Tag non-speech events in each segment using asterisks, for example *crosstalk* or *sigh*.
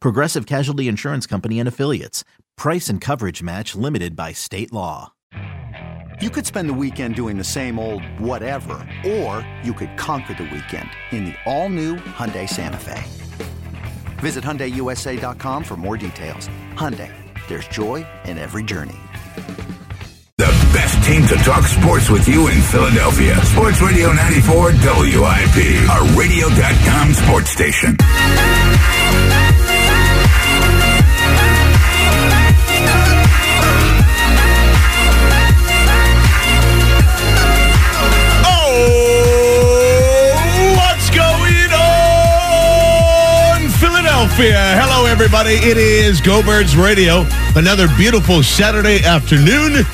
Progressive Casualty Insurance Company and Affiliates. Price and coverage match limited by state law. You could spend the weekend doing the same old whatever, or you could conquer the weekend in the all-new Hyundai Santa Fe. Visit HyundaiUSA.com for more details. Hyundai, there's joy in every journey. The best team to talk sports with you in Philadelphia. Sports Radio 94 WIP, a radio.com sports station. Philadelphia? Hello, everybody. It is Go Birds Radio. Another beautiful Saturday afternoon.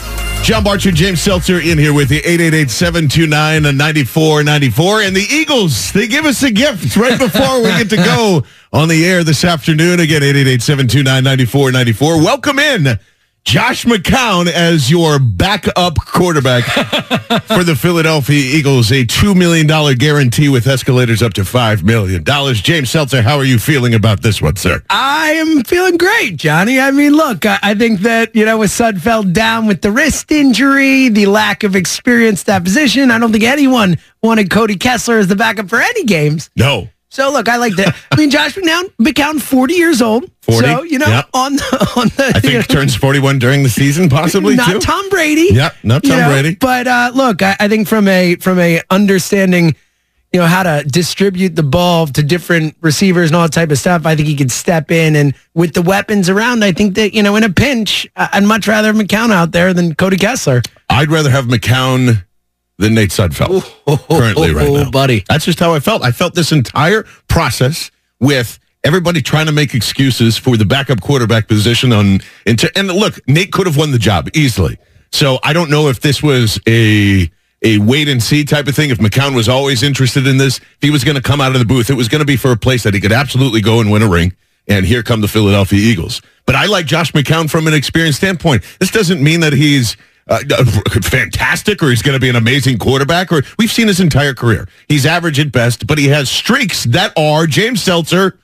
John Barchard, James Seltzer in here with you. 888-729-9494. And the Eagles, they give us a gift right before we get to go *laughs* on the air this afternoon. Again, 888-729-9494. Welcome in Josh McCown as your backup quarterback *laughs* for the Philadelphia Eagles. A $2 million guarantee with escalators up to $5 million. James Seltzer, how are you feeling about this one, sir? I am feeling great, Johnny. I mean, look, I, I think that, you know, with Sudfeld down with the wrist injury, the lack of experience at that position, I don't think anyone wanted Cody Kessler as the backup for any games. No. So look, I like that. I mean, Josh McCown, McCown, forty years old. 40? So you know, Yep. on the on the I think know, *laughs* turns 41 during the season, possibly, not too. Tom Brady. Yep, not you Tom know, Brady. But uh, look, I, I think from a from a understanding, you know, how to distribute the ball to different receivers and all that type of stuff, I think he could step in and with the weapons around, I think that you know, in a pinch, I'd much rather have McCown out there than Cody Kessler. I'd rather have McCown than Nate Sudfeld currently right oh, now. buddy. That's just how I felt. I felt this entire process with everybody trying to make excuses for the backup quarterback position on and look, Nate could have won the job easily. So I don't know if this was a a wait and see type of thing. If McCown was always interested in this, if he was going to come out of the booth, it was going to be for a place that he could absolutely go and win a ring. And here come the Philadelphia Eagles. But I like Josh McCown from an experience standpoint. This doesn't mean that he's uh, *laughs* fantastic or he's going to be an amazing quarterback or we've seen his entire career. He's average at best, but he has streaks that are James Seltzer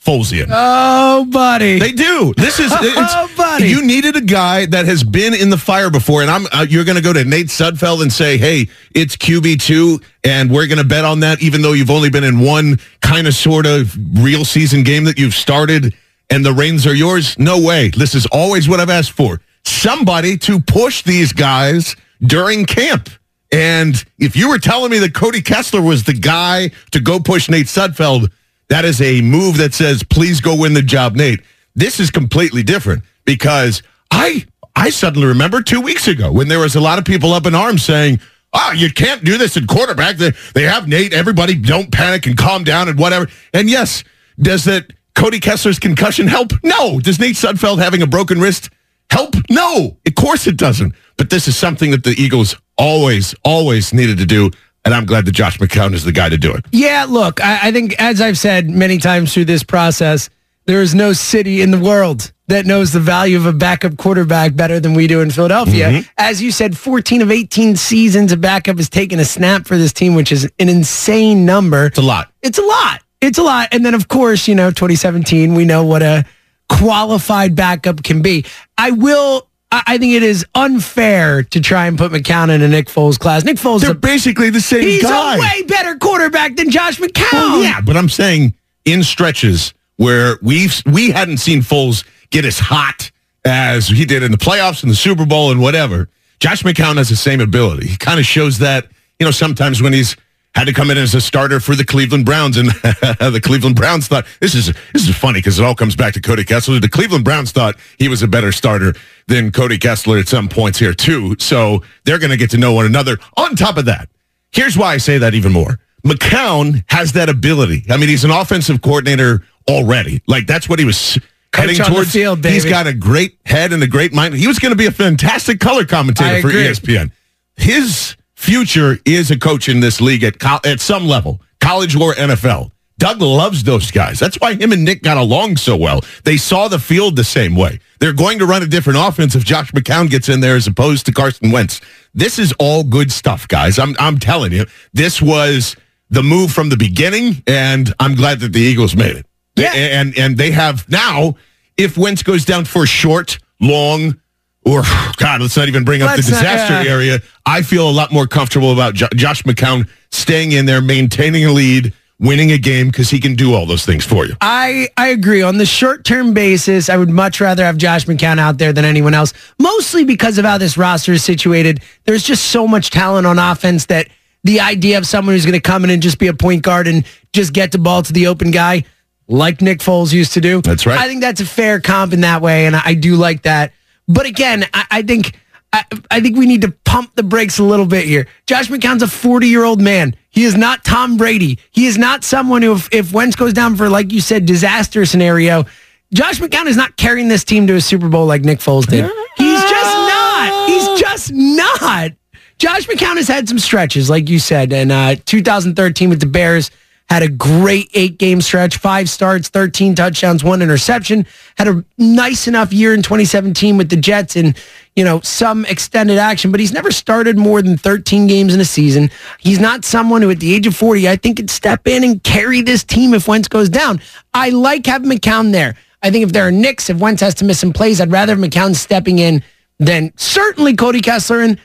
Folesian. Oh, buddy. They do. This is *laughs* it's, Oh, buddy. You needed a guy that has been in the fire before, and I'm. Uh, you're going to go to Nate Sudfeld and say, "Hey, it's QB two, and we're going to bet on that." Even though you've only been in one kind of sort of real season game that you've started, and the reins are yours. No way. This is always what I've asked for. Somebody to push these guys during camp. And if you were telling me that Cody Kessler was the guy to go push Nate Sudfeld, that is a move that says, please go win the job, Nate. This is completely different because I I suddenly remember two weeks ago when there was a lot of people up in arms saying, oh, you can't do this in quarterback. They, they have Nate. Everybody don't panic and calm down and whatever. And yes, does that Cody Kessler's concussion help? No. Does Nate Sudfeld having a broken wrist help? No. Of course it doesn't. But this is something that the Eagles always, always needed to do. And I'm glad that Josh McCown is the guy to do it. Yeah, look, I, I think as I've said many times through this process, there is no city in the world that knows the value of a backup quarterback better than we do in Philadelphia. Mm-hmm. As you said, 14 of 18 seasons a backup has taken a snap for this team, which is an insane number. It's a lot. It's a lot. It's a lot. And then, of course, you know, 2017, we know what a qualified backup can be. I will. I think it is unfair to try and put McCown in a Nick Foles class. Nick Foles, they're a, basically the same he's guy. a way better quarterback than Josh McCown. Well, yeah, but I'm saying in stretches where we've we hadn't seen Foles get as hot as he did in the playoffs and the Super Bowl and whatever. Josh McCown has the same ability. He kind of shows that, you know, sometimes when he's had to come in as a starter for the Cleveland Browns, and *laughs* the Cleveland Browns thought this is this is funny because it all comes back to Cody Kessler. The Cleveland Browns thought he was a better starter than Cody Kessler at some points here too. So they're going to get to know one another. On top of that, here's why I say that even more. McCown has that ability. I mean, he's an offensive coordinator already. Like that's what he was heading towards. field, He's got a great head and a great mind. He was going to be a fantastic color commentator for. ESPN. His future is a coach in this league at col- at some level, college or NFL. Doug loves those guys. That's why him and Nick got along so well. They saw the field the same way. They're going to run a different offense if Josh McCown gets in there as opposed to Carson Wentz. This is all good stuff, guys. I'm I'm telling you, this was the move from the beginning, and I'm glad that the Eagles made it. Yeah. And and they have now, if Wentz goes down for short, long, or God, let's not even bring up the Let's not- disaster uh, area. I feel a lot more comfortable about Jo- Josh McCown staying in there, maintaining a lead, winning a game because he can do all those things for you. I, I agree. On the short term basis, I would much rather have Josh McCown out there than anyone else, mostly because of how this roster is situated. There's just so much talent on offense that the idea of someone who's going to come in and just be a point guard and just get the ball to the open guy, like Nick Foles used to do. That's right. I think that's a fair comp in that way, and I do like that. But again, I, I think. I, I think we need to pump the brakes a little bit here. Josh McCown's a 40 year old man. He is not Tom Brady. He is not someone who, if, if Wentz goes down for, like you said, disaster scenario, Josh McCown is not carrying this team to a Super Bowl like Nick Foles did. He's just not. He's just not. Josh McCown has had some stretches, like you said, in uh, 2013 with the Bears had a great eight game stretch, five starts, 13 touchdowns, one interception. Had a nice enough year in 2017 with the Jets and, you know, some extended action, but he's never started more than 13 games in a season. He's not someone who at the age of 40, I think could step in and carry this team if Wentz goes down. I like having McCown there. I think if there are Knicks, if Wentz has to miss some plays, I'd rather have McCown stepping in than certainly Cody Kessler and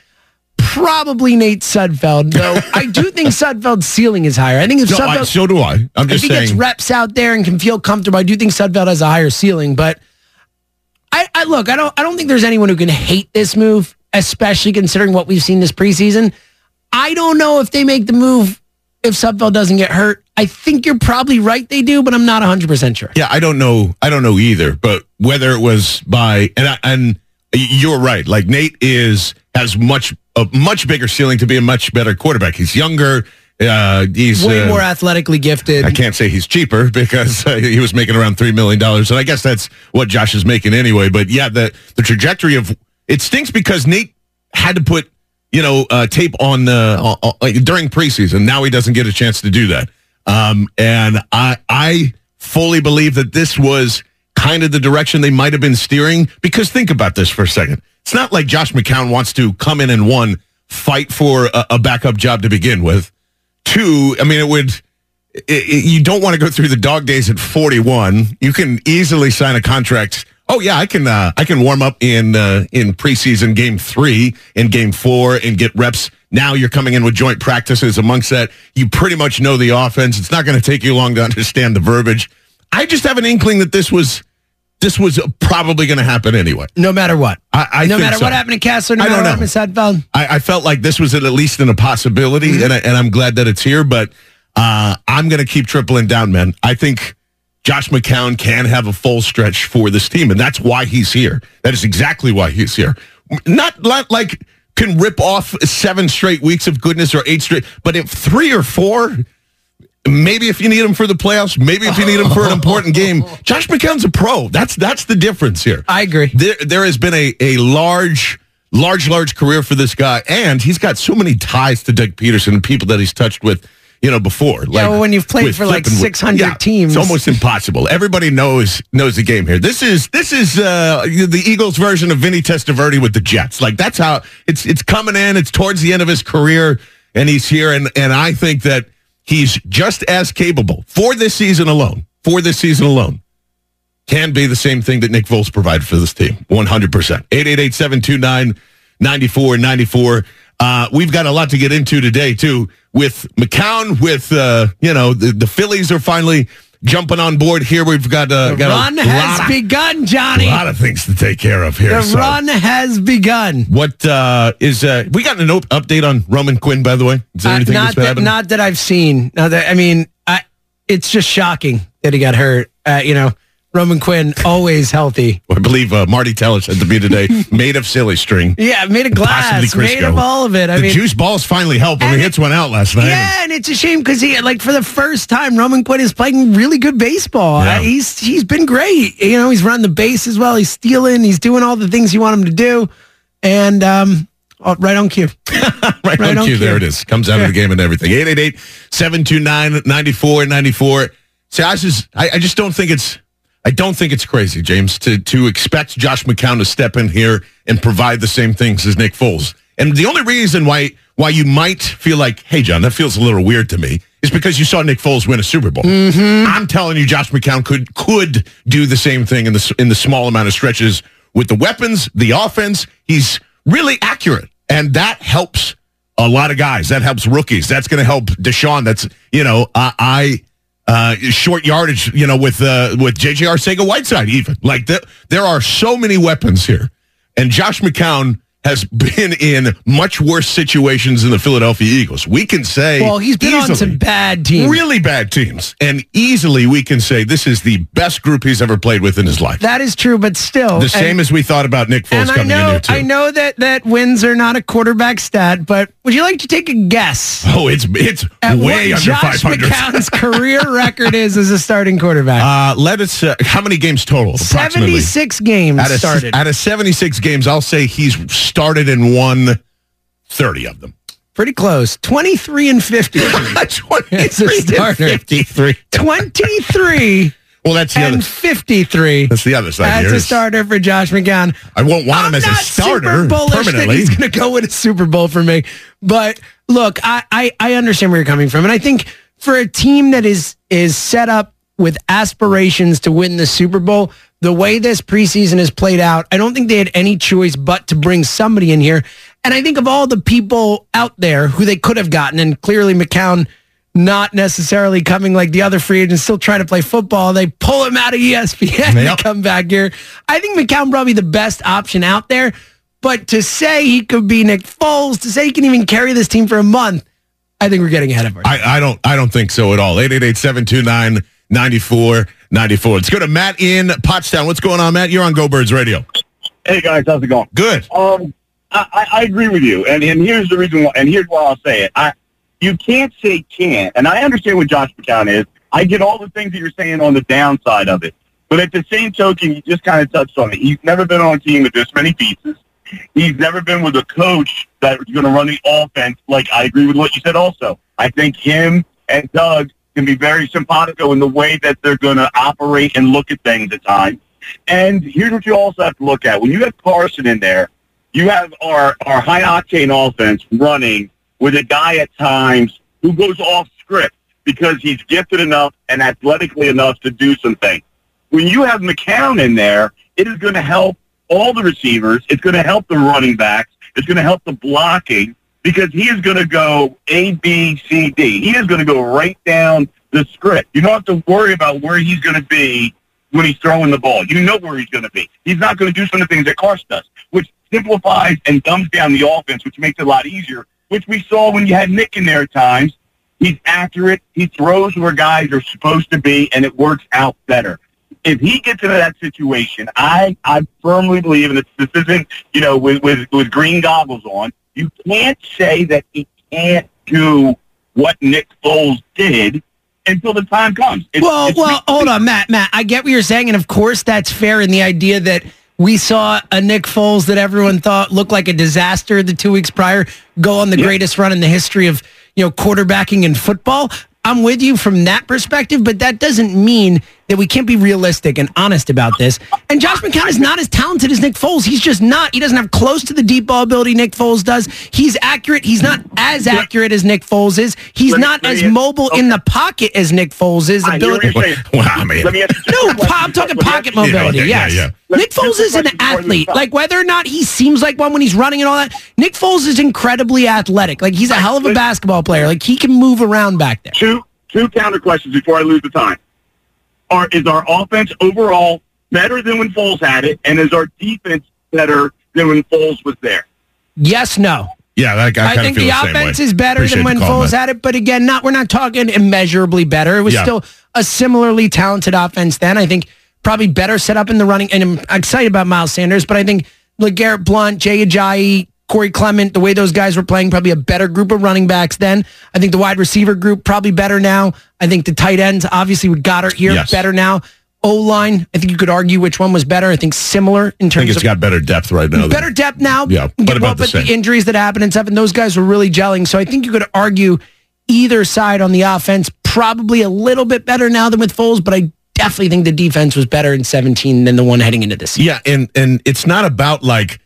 probably Nate Sudfeld, though *laughs* I do think Sudfeld's ceiling is higher. I think if So, I, Sudfeld, so do I. I'm just if he gets reps out there and can feel comfortable, I do think Sudfeld has a higher ceiling. But I, I look, I don't, I don't think there's anyone who can hate this move, especially considering what we've seen this preseason. I don't know if they make the move if Sudfeld doesn't get hurt. I think you're probably right, they do, but I'm not 100 percent sure. Yeah, I don't know. I don't know either. But whether it was by and I, and you're right. Like Nate is has much a much bigger ceiling to be a much better quarterback. He's younger. Uh, he's Way uh, more athletically gifted. I can't say he's cheaper *laughs* because uh, he was making around three million dollars, and I guess that's what Josh is making anyway. But yeah, the the trajectory of it stinks because Nate had to put you know uh, tape on uh, uh, during preseason. Now he doesn't get a chance to do that, um, and I I fully believe that this was kind of the direction they might have been steering. Because think about this for a second. It's not like Josh McCown wants to come in and one fight for a, a backup job to begin with. Two, I mean, it would. It, it- you don't want to go through the dog days at 41. You can easily sign a contract. Oh yeah, I can. Uh, I can warm up in uh, in preseason game three in game four and get reps. Now you're coming in with joint practices amongst that. You pretty much know the offense. It's not going to take you long to understand the verbiage. I just have an inkling that this was this was probably going to happen anyway. no matter what. I, I no think matter so. what happened to Kessler, no I matter don't what know. happened to Sudfeld. I, I felt like this was at least in a possibility, and, I, and I'm glad that it's here. But uh, I'm going to keep tripling down, man. I think Josh McCown can have a full stretch for this team, and that's why he's here. That is exactly why he's here. Not, not like can rip off seven straight weeks of goodness or eight straight, but if three or four. Maybe if you need him for the playoffs, maybe if you need him for an important game. *laughs* Josh McCown's a pro. That's that's the difference here I agree. there there has been a a large large large career for this guy and he's got so many ties to Doug Pederson and people that he's touched with you know before Yeah, well, when you've played for, like, flipping with- 600 teams. it's almost impossible everybody knows knows the game here this is this is uh the Eagles version of Vinny Testaverde with the Jets like that's how it's it's coming in it's towards the end of his career and he's here and and I think that he's just as capable for this season alone for this season alone can be the same thing that Nick Foles provided for this team. 100%. 888-729-9494. Uh, we've got a lot to get into today, too, with McCown, with, uh, you know, the, the Phillies are finally jumping on board here. We've got uh, The got run has lot, begun, Johnny. a lot of things to take care of here. The so. run has begun. What uh, is uh, we got an op- update on Roman Quinn? By the way, is there Uh, anything not that, not that I've seen. Not that I mean, I, it's just shocking that he got hurt. Uh, you know, Roman Quinn always healthy. I believe uh, Marty Teller said to be today, *laughs* made of silly string. Yeah, made of glass, made of all of it. I the mean, juice balls finally help. I he hits one out last night. Yeah, and it's a shame because he like for the first time, Roman Quinn is playing really good baseball. Yeah. Uh, he's he's been great. You know, he's running the base as well. He's stealing. He's doing all the things you want him to do, and um, oh, right on cue. *laughs* right, Right on cue. There it is. Comes out of the game and everything. 888-729-9494. See, I just, I, I just don't think it's, I don't think it's crazy, James, to, to expect Josh McCown to step in here and provide the same things as Nick Foles. And the only reason why, why you might feel like, hey, John, that feels a little weird to me is because you saw Nick Foles win a Super Bowl. Mm-hmm. I'm telling you, Josh McCown could, could do the same thing in the, in the small amount of stretches with the weapons, the offense. He's really accurate. And that helps a lot of guys. That helps rookies. That's going to help DeSean. That's you know I, I uh, short yardage. You know with uh, with JJ Arcega Whiteside even like the, there are so many weapons here, and Josh McCown has been in much worse situations than the Philadelphia Eagles. We can say Well, he's been on some bad teams. really bad teams, and easily we can say this is the best group he's ever played with in his life. That is true, but still, the same and, as we thought about Nick Foles coming in know here too. I know that that wins are not a quarterback stat, but would you like to take a guess? Oh, it's it's At way what under Josh 500. McCown's *laughs* career record is as a starting quarterback. Uh, let us. Uh, how many games total? Approximately. 76 games Out of, started. out of 76 games, I'll say he's started and won 30 of them. Pretty close. 23 and 50. *laughs* 23 and 53. 23 *laughs* Well, that's the and other. 53 That's the other side here. a starter for Josh McCown. I won't want him I'm as a starter super bullish that permanently. he's going to go win a Super Bowl for me. But look, I, I, I understand where you're coming from. And I think for a team that is is set up with aspirations to win the Super Bowl, the way this preseason has played out, I don't think they had any choice but to bring somebody in here. And I think of all the people out there who they could have gotten, and clearly McCown not necessarily coming like the other free agents, still trying to play football. They pull him out of ESPN Yep. to come back here. I think McCown probably the best option out there. But to say he could be Nick Foles, to say he can even carry this team for a month, I think we're getting ahead of ourselves. I, I don't. I don't think so at all. 888-729-9494. Let's go to Matt in Pottstown. What's going on, Matt? You're on Go Birds Radio. Hey guys, how's it going? Good. Um, I, I I agree with you, and and here's the reason why, and here's why I'll say it. I you can't say can't, and I understand what Josh McCown is. I get all the things that you're saying on the downside of it, but at the same token, you just kind of touched on it. He's never been on a team with this many pieces. He's never been with a coach that's going to run the offense. Like I agree with what you said. Also, I think him and Doug can be very simpatico in the way that they're going to operate and look at things at times. And here's what you also have to look at. When you have Carson in there, you have our, our high octane offense running with a guy at times who goes off script because he's gifted enough and athletically enough to do some things. When you have McCown in there, it is going to help all the receivers. It's going to help the running backs. It's going to help the blocking because he is going to go A, B, C, D. He is going to go right down the script. You don't have to worry about where he's going to be when he's throwing the ball. You know where he's going to be. He's not going to do some of the things that Carson does, which simplifies and dumbs down the offense, which makes it a lot easier, which we saw when you had Nick in there at times. He's accurate. He throws where guys are supposed to be, and it works out better. If he gets into that situation, I, I firmly believe, and it's, this isn't, you know, with, with, with green goggles on, you can't say that he can't do what Nick Foles did until the time comes. It's, Well, it's well, hold on, Matt. Matt, I get what you're saying, and of course that's fair in the idea that we saw a Nick Foles that everyone thought looked like a disaster the two weeks prior go on the greatest run in the history of you know quarterbacking in football. I'm with you from that perspective, but that doesn't mean that we can't be realistic and honest about this. And Josh McCown is not as talented as Nick Foles. He's just not. He doesn't have close to the deep ball ability Nick Foles does. He's accurate. He's not as accurate as Nick Foles is. He's Let me- not let as me- mobile in the pocket as Nick Foles is. I hear Ability- you're I mean, let me no, I'm talking Let me pocket mobility. Yeah, yeah, yes. yeah. Nick Foles is an let's- let's- athlete. Like whether or not he seems like one when he's running and all that, Nick Foles is incredibly athletic. Like he's a hell of a basketball player. Like he can move around back there. Two two counter questions before I lose the time. Our is our offense overall better than when Foles had it, and is our defense better than when Foles was there? Yes, no. Yeah, I, I, I think feel the, same offense way. is better Appreciate than when the call, Foles man. had it, but again, not we're not talking immeasurably better. It was Yeah. still a similarly talented offense then. I think probably better set up in the running, and I'm excited about Miles Sanders, but I think LeGarrette Blount, Jay Ajayi, Corey Clement, the way those guys were playing, probably a better group of running backs then. I think the wide receiver group probably better now. I think the tight ends, obviously with Goedert here, Yes. better now. O line, I think you could argue which one was better. I think similar in I terms think it's of got better depth right now. than- better depth now. Yeah, but about the with the injuries that happened and stuff, and those guys were really gelling. So I think you could argue either side on the offense probably a little bit better now than with Foles, but I definitely think the defense was better in 17 than the one heading into this season. Yeah, and and it's not about like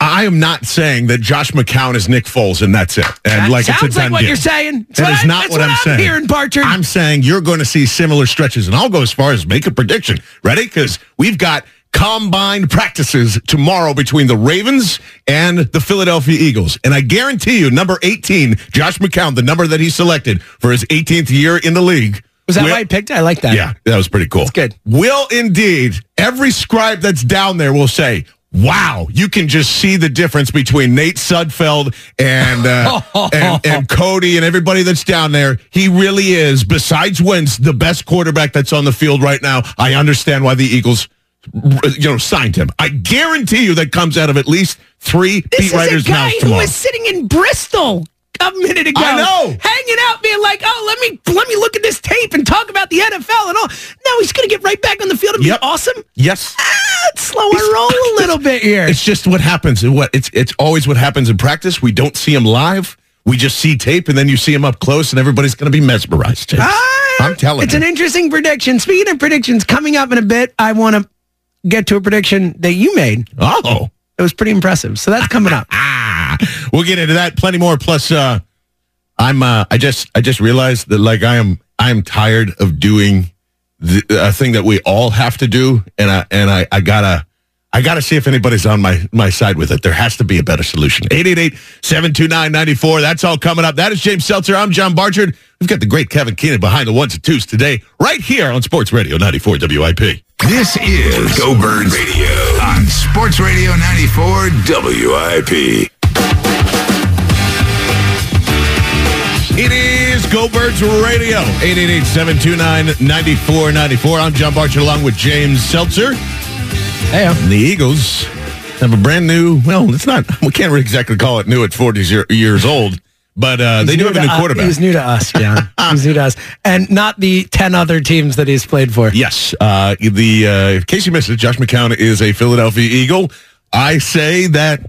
I, am not saying that Josh McCown is Nick Foles and that's it. And That like it's a sounds done like what deal. you're saying. That's That what is I- not what, what I'm, I'm saying. hearing, Barchard. I'm saying you're going to see similar stretches, and I'll go as far as make a prediction. Ready? Because we've got combined practices tomorrow between the Ravens and the Philadelphia Eagles. And I guarantee you, number 18, Josh McCown, the number that he selected for his 18th year in the league. was that will- why I picked? it? I like that. yeah, that was pretty cool. That's good. Will indeed, every scribe that's down there will say, wow, you can just see the difference between Nate Sudfeld and, uh, *laughs* and, and Cody and everybody that's down there. He really is, besides Wentz, the best quarterback that's on the field right now. I understand why the Eagles you know, signed him. I guarantee you that comes out of at least three This beat is a guy who was sitting in Bristol a minute ago. I know. Hanging out, being like, oh, let me let me look at this tape and talk about the NFL and all. Now he's going to get right back on the field and Yep. be awesome. yes. Ah, let's *laughs* slow our roll a little bit here. It's just what happens. What it's it's always what happens in practice. We don't see him live. We just see tape, and then you see him up close, and everybody's going to be mesmerized. James. Ah, I'm telling you. it's you. an interesting prediction. Speaking of predictions, coming up in a bit, I want to get to a prediction that you made. oh, It was pretty impressive. So that's coming up. *laughs* ah, we'll get into that. Plenty more. Plus, uh, I'm. Uh, I just I just realized that like I am I am tired of doing the a thing that we all have to do, and I and I I gotta. I got to see if anybody's on my, my side with it. There has to be a better solution. 888-729-94. That's all coming up. That is James Seltzer. I'm John Barchard. We've got the great Kevin Keenan behind the ones and twos today, right here on Sports Radio 94 WIP. This is Go Birds Radio on Sports Radio 94 WIP. It is Go Birds Radio, 888-729-9494. I'm John Barchard along with James Seltzer. Hey, the Eagles have a brand new, well, it's not, we can't really exactly call it new at 40 years old, but uh, they do have a new quarterback. He's new to us, John. *laughs* he's new to us, and not the ten other teams that he's played for. Yes. Uh, the uh, in case you missed it, Josh McCown is a Philadelphia Eagle. I say that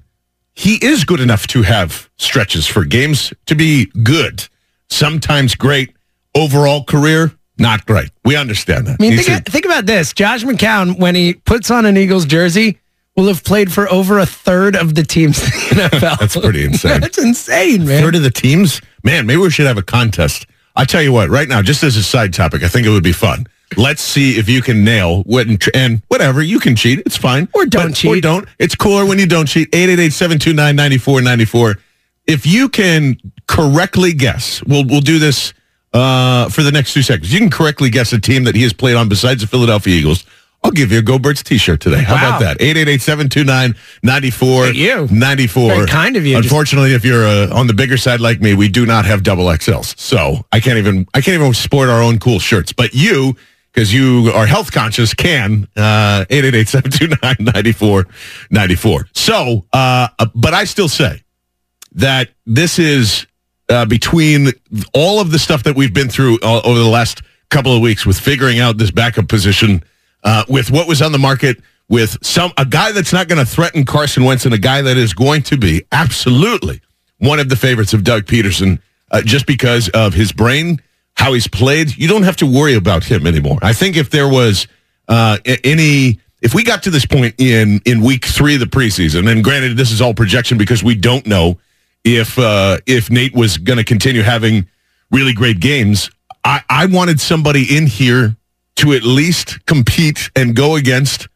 he is good enough to have stretches for games to be good. Sometimes great. Overall career, not great. We understand that. I mean, think, a- think about this. Josh McCown, when he puts on an Eagles jersey, will have played for over a third of the teams in the *laughs* NFL. That's pretty insane. That's insane, man. third of the teams. Man, maybe we should have a contest. I tell you what, right now, just as a side topic, I think it would be fun. Let's see if you can nail what and, and whatever you can cheat. It's fine. Or don't But- Or cheat. don't. It's cooler when you don't cheat. 888-729-9494. If you can correctly guess, we'll we'll do this uh, for the next two seconds. You can correctly guess a team that he has played on besides the Philadelphia Eagles. I'll give you a Go Birds t-shirt today. How Wow. about that? 888-729-9494. Hey, you. Very kind of you. Just- Unfortunately, if you're uh, on the bigger side like me, we do not have double XLs. So I can't even I can't even sport our own cool shirts. But you, because you are health conscious, can uh 888-729-9494. So uh, but I still say that this is uh, between all of the stuff that we've been through uh, over the last couple of weeks with figuring out this backup position, uh, with what was on the market, with some a guy that's not going to threaten Carson Wentz and a guy that is going to be absolutely one of the favorites of Doug Pederson, uh, just because of his brain, how he's played. You don't have to worry about him anymore. I think if there was uh, any if we got to this point in in week three of the preseason, and granted this is all projection because we don't know if uh, if Nate was going to continue having really great games, I, I wanted somebody in here to at least compete and go against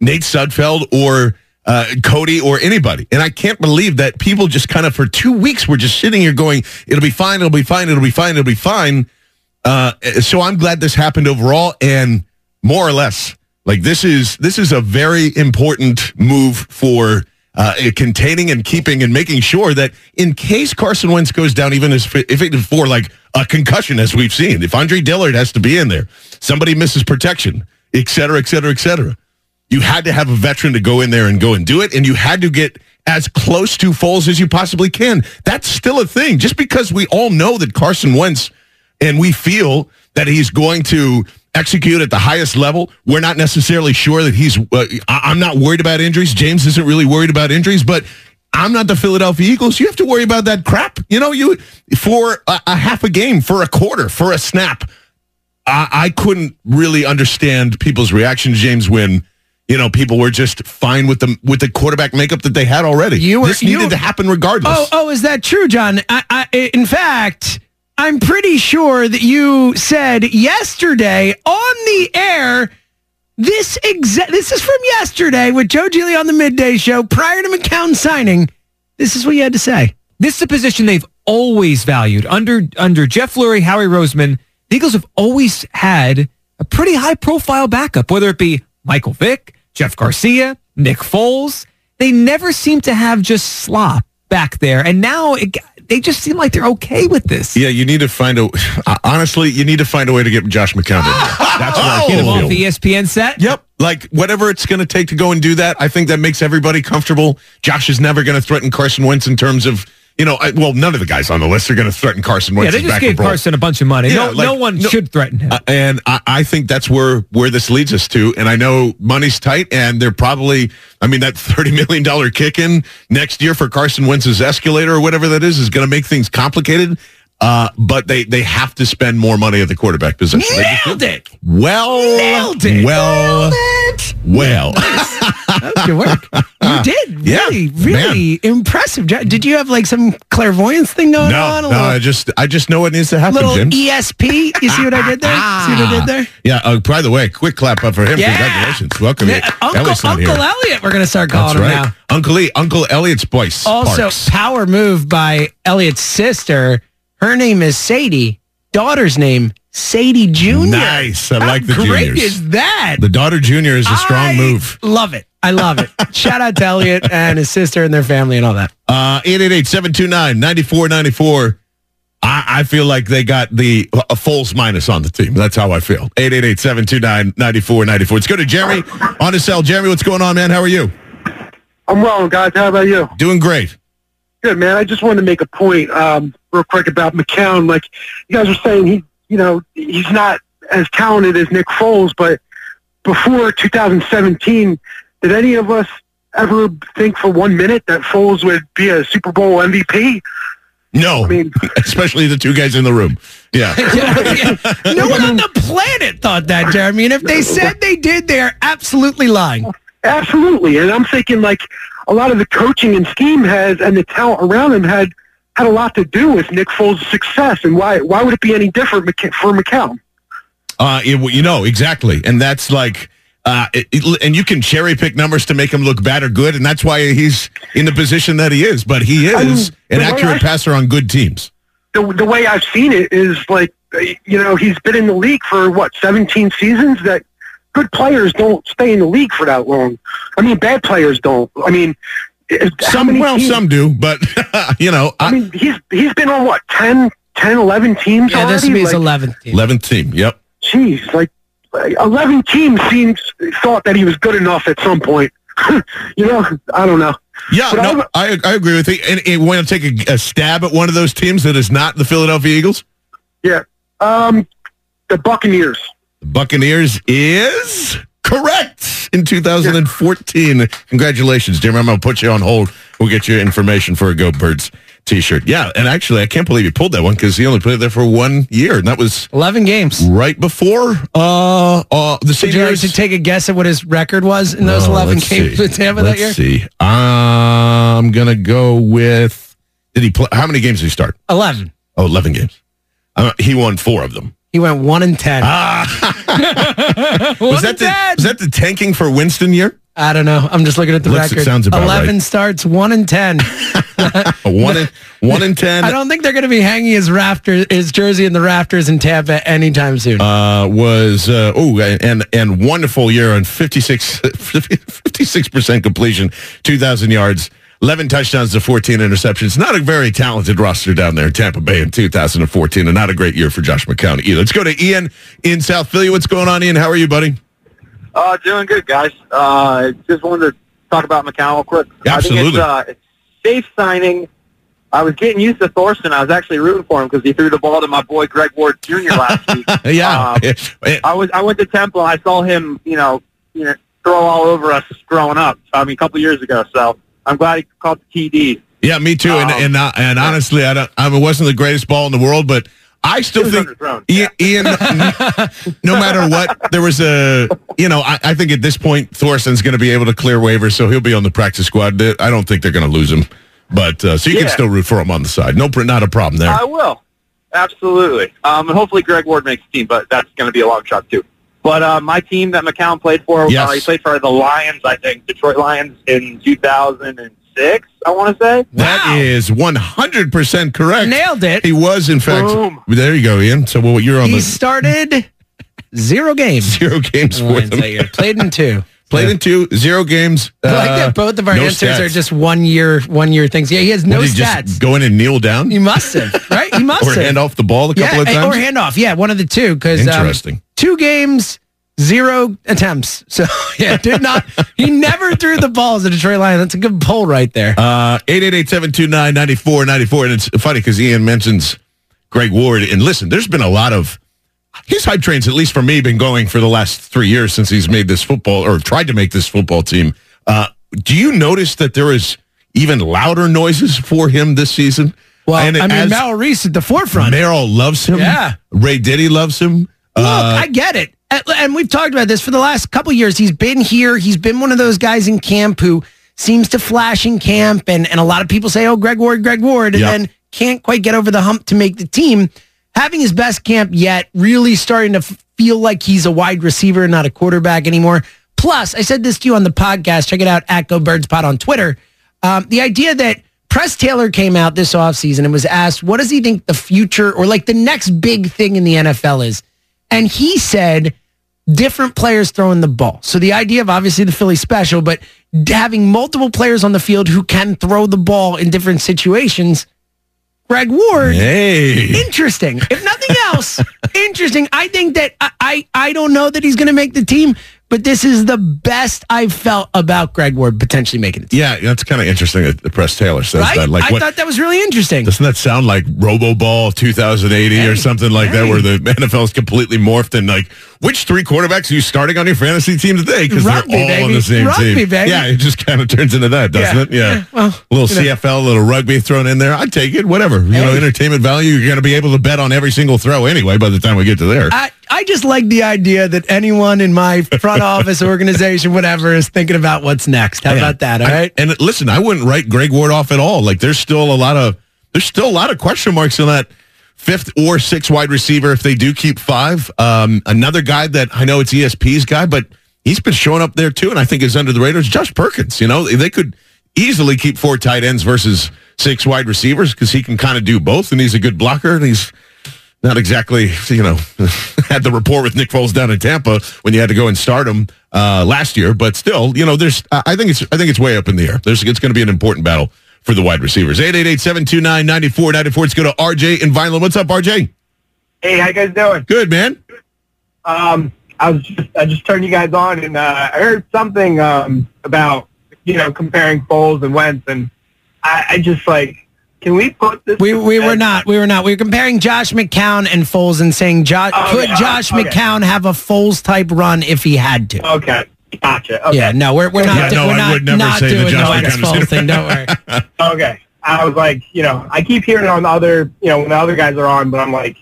Nate Sudfeld or uh, Cody or anybody. And I can't believe that people just kind of for two weeks were just sitting here going, "It'll be fine, it'll be fine, it'll be fine, it'll be fine." Uh, so I'm glad this happened overall, and more or less. Like this is this is a very important move for uh, containing and keeping and making sure that in case Carson Wentz goes down, even if if it for like a concussion, as we've seen, if Andre Dillard has to be in there, somebody misses protection, et cetera, et cetera, et cetera. You had to have a veteran to go in there and go and do it, and you had to get as close to Foles as you possibly can. That's still a thing. Just because we all know that Carson Wentz and we feel that he's going to execute at the highest level, we're not necessarily sure that he's. Uh, I'm not worried about injuries. James isn't really worried about injuries, but I'm not the Philadelphia Eagles. You have to worry about that crap. You know, you for a, a half a game, for a quarter, for a snap. I, I couldn't really understand people's reaction, James, when you know, people were just fine with the with the quarterback makeup that they had already. You were, this needed you, to happen regardless. Oh, oh, is that true, John? I, I, in fact, I'm pretty sure that you said yesterday on the air. This exa- This is from yesterday with Joe Giglio on the midday show prior to McCown signing. This is what you had to say. This is a position they've always valued under under Jeff Lurie, Howie Roseman. The Eagles have always had a pretty high profile backup, whether it be Michael Vick, Jeff Garcia, Nick Foles. They never seem to have just slop back there. And now it, they just seem like they're okay with this. Yeah, you need to find a. *sighs* Uh, honestly, you need to find a way to get Josh McCown in. *laughs* That's what I oh. Get him off the ESPN set. Yep. Like whatever it's going to take to go and do that, I think that makes everybody comfortable. Josh is never going to threaten Carson Wentz in terms of you know, I, well, none of the guys on the list are going to threaten Carson Wentz. Yeah, they just gave Carson a bunch of money. Yeah, no, like, no one no, should threaten him. Uh, and I, I, think that's where where this leads us to. And I know money's tight, and they're probably, I mean, that thirty million dollar kick in next year for Carson Wentz's escalator or whatever that is is going to make things complicated. Uh, but they, they have to spend more money at the quarterback position. Nailed it. Well, nailed it. Well, nailed it. well. *laughs* that was good work. You *laughs* did really, yeah, really man. impressive. Did you have like some clairvoyance thing going no, on? No, I just, I just know what needs to happen. Little Jim. ESP. You see what I did there? *laughs* see what I did there? Yeah. Uh, by the way, quick clap up for him. Yeah. Congratulations. Welcome. Yeah, Uncle, Uncle Elliot. We're gonna start calling That's him right. now. Uncle E. Uncle Elliot's voice. Also, Parks. power move by Elliot's sister her name is Sadie. Daughter's name, Sadie Jr. Nice. I How like the great juniors. is that? The daughter junior is a strong I move. Love it. I love it. *laughs* Shout out to Elliot and his sister and their family and all that. Uh, 888-729-9494. I, I feel like they got the a false minus on the team. That's how I feel. 888-729-9494. Let's go to Jeremy on his cell. Jeremy, what's going on, man? How are you? I'm well, guys. How about you? Doing great. Good, man. I just wanted to make a point um, real quick about McCown. Like, you guys were saying, he, you know, he's not as talented as Nick Foles, but before 2017, did any of us ever think for one minute that Foles would be a Super Bowl MVP? No, I mean, *laughs* especially the two guys in the room. Yeah. *laughs* *laughs* no one on the planet thought that, Jeremy. And if they said they did, they're absolutely lying. Absolutely. And I'm thinking, like, a lot of the coaching and scheme has and the talent around him had had a lot to do with Nick Foles' success. And why why would it be any different for McCown? Uh, it, you know exactly, and that's like. Uh, it, it, and you can cherry pick numbers to make him look bad or good, and that's why he's in the position that he is. But he is I mean, an accurate I, passer on good teams. The, the way I've seen it is like, you know, he's been in the league for what, 17 seasons? That good players don't stay in the league for that long. I mean, bad players don't. I mean, some well, teams, some do, but *laughs* you know, I, I, mean, he's he's been on what 10, 10 11 teams. Yeah, already? this is his eleventh team. Eleventh team. Yep. Jeez, like eleven teams seems thought that he was good enough at some point. *laughs* you know, I don't know. Yeah, but no, I, I agree with you. And, and want to take a, a stab at one of those teams that is not the Philadelphia Eagles? Yeah, um, the Buccaneers. The Buccaneers is correct in 2014. Congratulations, Jim. I'm going to put you on hold. We'll get you information for a Go Birds t-shirt. Yeah, and actually, I can't believe he pulled that one because he only played there for one year, and that was 11 games right before uh, uh the St. Would you like take a guess at what his record was in those oh, 11 games see. with Tampa let's that year? see. I'm going to go with, did he play, how many games did he start? 11. Oh, 11 games. Uh, he won four of them. He went one and ten. Ah. *laughs* was that the was that the tanking for Winston year? I don't know. I'm just looking at the Looks, record. sounds about Eleven right. starts, one and ten. *laughs* one in one in ten. I don't think they're going to be hanging his rafter, his jersey in the rafters in Tampa anytime soon. uh, was uh, oh and and wonderful year on 56 *laughs* percent completion, two thousand yards, eleven touchdowns to fourteen interceptions. Not a very talented roster down there in Tampa Bay in 2014, and not a great year for Josh McCown either. Let's go to Ian in South Philly. What's going on, Ian? How are you, buddy? Uh, doing good, guys. Uh, just wanted to talk about McCown real quick. I think Absolutely. it's, uh, it's safe signing. I was getting used to Thorson. I was actually rooting for him because he threw the ball to my boy Greg Ward Jr. last week. *laughs* yeah, Um, *laughs* I was I went to Temple. and I saw him, you know, you know, throw all over us growing up. I mean, a couple years ago. So I'm glad he caught the TD. Yeah, me too. and Um, and uh, and honestly, I don't. I mean, it wasn't the greatest ball in the world, but I still think Ian. Ian *laughs* no matter what, there was a. You know, I, I think at this point, Thorson's going to be able to clear waivers, so he'll be on the practice squad. I don't think they're going to lose him, but uh, so you can still root for him on the side. No, not a problem there. I will. Absolutely. Um, and hopefully Greg Ward makes the team, but that's going to be a long shot too. But uh, my team that McCown played for, Yes. uh, he played for the Lions, I think, Detroit Lions in 2006, I want to say. That is one hundred percent correct. Nailed it. He was, in fact. Boom. There you go, Ian. So well, you're on He the started zero games. zero games for Lions them. Played in two. *laughs* Played in two, zero games. I like uh, that both of our no answers stats. are just one year, one year things. Yeah, he has no What, did he stats. just go in and kneel down? he must have, right? He *laughs* must or have. hand off the ball a couple yeah, of times? or hand off. Yeah, one of the two. Because Interesting. Two games, zero attempts. *laughs* So yeah, did not. he never threw the balls at Detroit Lion. That's a good pull right there. Uh, 888-729-9494. And it's funny because Ian mentions Greg Ward. And listen, there's been a lot of his hype trains, at least for me, been going for the last three years since he's made this football or tried to make this football team. Uh, do you notice that there is even louder noises for him this season? well, And I mean, Mal Reese at the forefront. Merrill loves him. Yeah. Ray Diddy loves him. Look, Uh, I get it. And- we've talked about this for the last couple years. He's been here. He's been one of those guys in camp who seems to flash in camp. And, and a lot of people say, oh, Greg Ward, Greg Ward, and Yeah. then can't quite get over the hump to make the team. Having his best camp yet, really starting to feel like he's a wide receiver, and not a quarterback anymore. Plus, I said this to you on the podcast. Check it out at Go Birds Pod on Twitter. Um, the idea that Press Taylor came out this offseason and was asked, what does he think the future or like the next big thing in the NFL is? And he said, different players throwing the ball. So the idea of obviously the Philly special, but having multiple players on the field who can throw the ball in different situations. Greg Ward, hey. interesting. If nothing else, *laughs* interesting. I think that I, I, I don't know that he's going to make the team, but this is the best I've felt about Greg Ward potentially making it. Yeah, that's kind of interesting that the Press Taylor says Right? that. Like, I what, thought that was really interesting. doesn't that sound like RoboBall 2080 or something like that, where the *laughs* NFL is completely morphed and like, which three quarterbacks are you starting on your fantasy team today? Because they're all Rugby, on the same Rugby, team. baby. Yeah, it just kind of turns into that, doesn't Yeah. it? Yeah. Yeah, well, a little know. CFL, a little rugby thrown in there. I'd take it. Whatever. You know, entertainment value. You're going to be able to bet on every single throw anyway. By the time we get to there. I, I just like the idea that anyone in my front office, organization, whatever, is thinking about what's next. How about that? All I- right. and listen, I wouldn't write Greg Ward off at all. Like there's still a lot of there's still a lot of question marks on that fifth or sixth wide receiver if they do keep five. Um, another guy that I know it's ESP's guy, but he's been showing up there too, and I think is under the radar is Josh Perkins. You know, they could easily keep four tight ends versus six wide receivers because he can kind of do both, and he's a good blocker, and he's not exactly, you know, *laughs* had the rapport with Nick Foles down in Tampa when you had to go and start him uh, last year. But still, you know, there's, I think it's, I think it's way up in the air. There's, it's going to be an important battle for the wide receivers. 888-729-9494. Let's go to RJ in Vineland. What's up, RJ? Hey, how you guys doing? Good, man. Um, I was just I just turned you guys on, and uh, I heard something um, about you know comparing Foles and Wentz, and I, I just like, can we put this? We, we were not. We were not. We were comparing Josh McCown and Foles and saying, jo- Oh, could okay. Josh Okay. McCown have a Foles type run if he had to? Okay, gotcha. Okay. Yeah, no, we're, we're not, Yeah, do- no, we're I not, would never not say that doing Josh no McCown is- thing. Don't *laughs* worry. Okay. I was like, you know, I keep hearing it on the other, you know, when the other guys are on, but I'm like,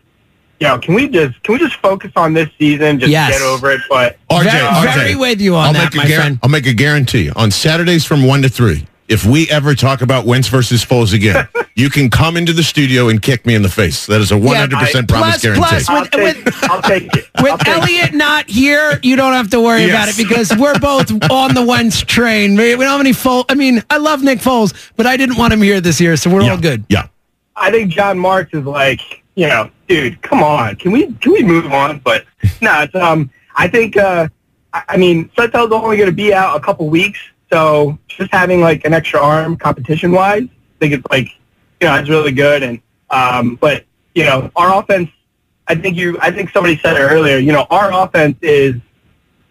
you know, can we just can we just focus on this season, just Yes. get over it? But RJ, very, RJ. very with you on I'll that, make, a my guar- friend. I'll make a guarantee. On Saturdays from 1 to 3, if we ever talk about Wentz versus Foles again, *laughs* you can come into the studio and kick me in the face. That is a 100% promise plus, guarantee. plus with, I'll with, take, I'll take it. I'll with take it. Elliot not here, you don't have to worry Yes. about it because we're *laughs* both on the Wentz train. We we don't have any Foles. I mean, I love Nick Foles, but I didn't want him here this year, so we're yeah. all good. Yeah. I think John Marks is like, you know, dude, come on, can we can we move on? But *laughs* no, it's um, I think, uh, I, I mean, Suttel's only going to be out a couple weeks, so just having like an extra arm, competition wise, I think it's like, you know, it's really good. And um, but you know, our offense, I think you, I think somebody said it earlier. You know, our offense is,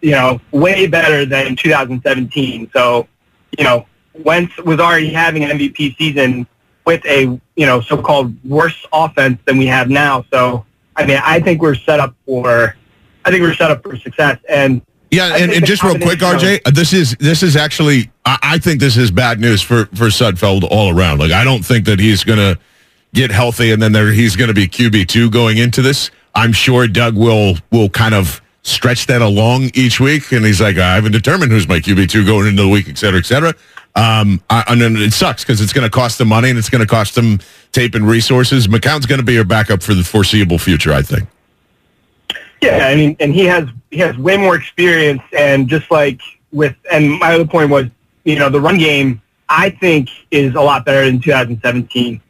you know, way better than 2017. So, you know, Wentz was already having an MVP season with a you know so-called worse offense than we have now. So I mean, I think we're set up for, I think we're set up for success. And Yeah, and, and just real quick, RJ, this is this is actually I, I think this is bad news for for Sudfeld all around. Like I don't think that he's gonna get healthy and then there he's gonna be QB two going into this. I'm sure Doug will will kind of stretch that along each week, and he's like, I haven't determined who's my QB two going into the week, et cetera, et cetera. Um, I, and then it sucks because it's going to cost them money and it's going to cost them tape and resources. McCown's going to be your backup for the foreseeable future, I think. Yeah, I mean, and he has he has way more experience, and just like with, and my other point was, you know, the run game I think is a lot better than 2017.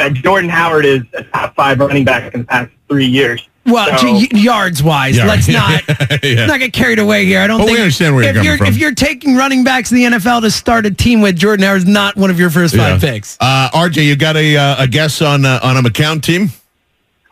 Uh, Jordan Howard is a top five running back in the past three years. Well, So- y- yards wise, Yeah. let's *laughs* not Yeah. let's not get carried away here. I don't But we understand where you're if you're from. if you're taking running backs in the NFL to start a team with Jordan Howard, is not one of your first five Yeah. picks. Uh, RJ, you got a uh, a guess on uh, on a McCown team?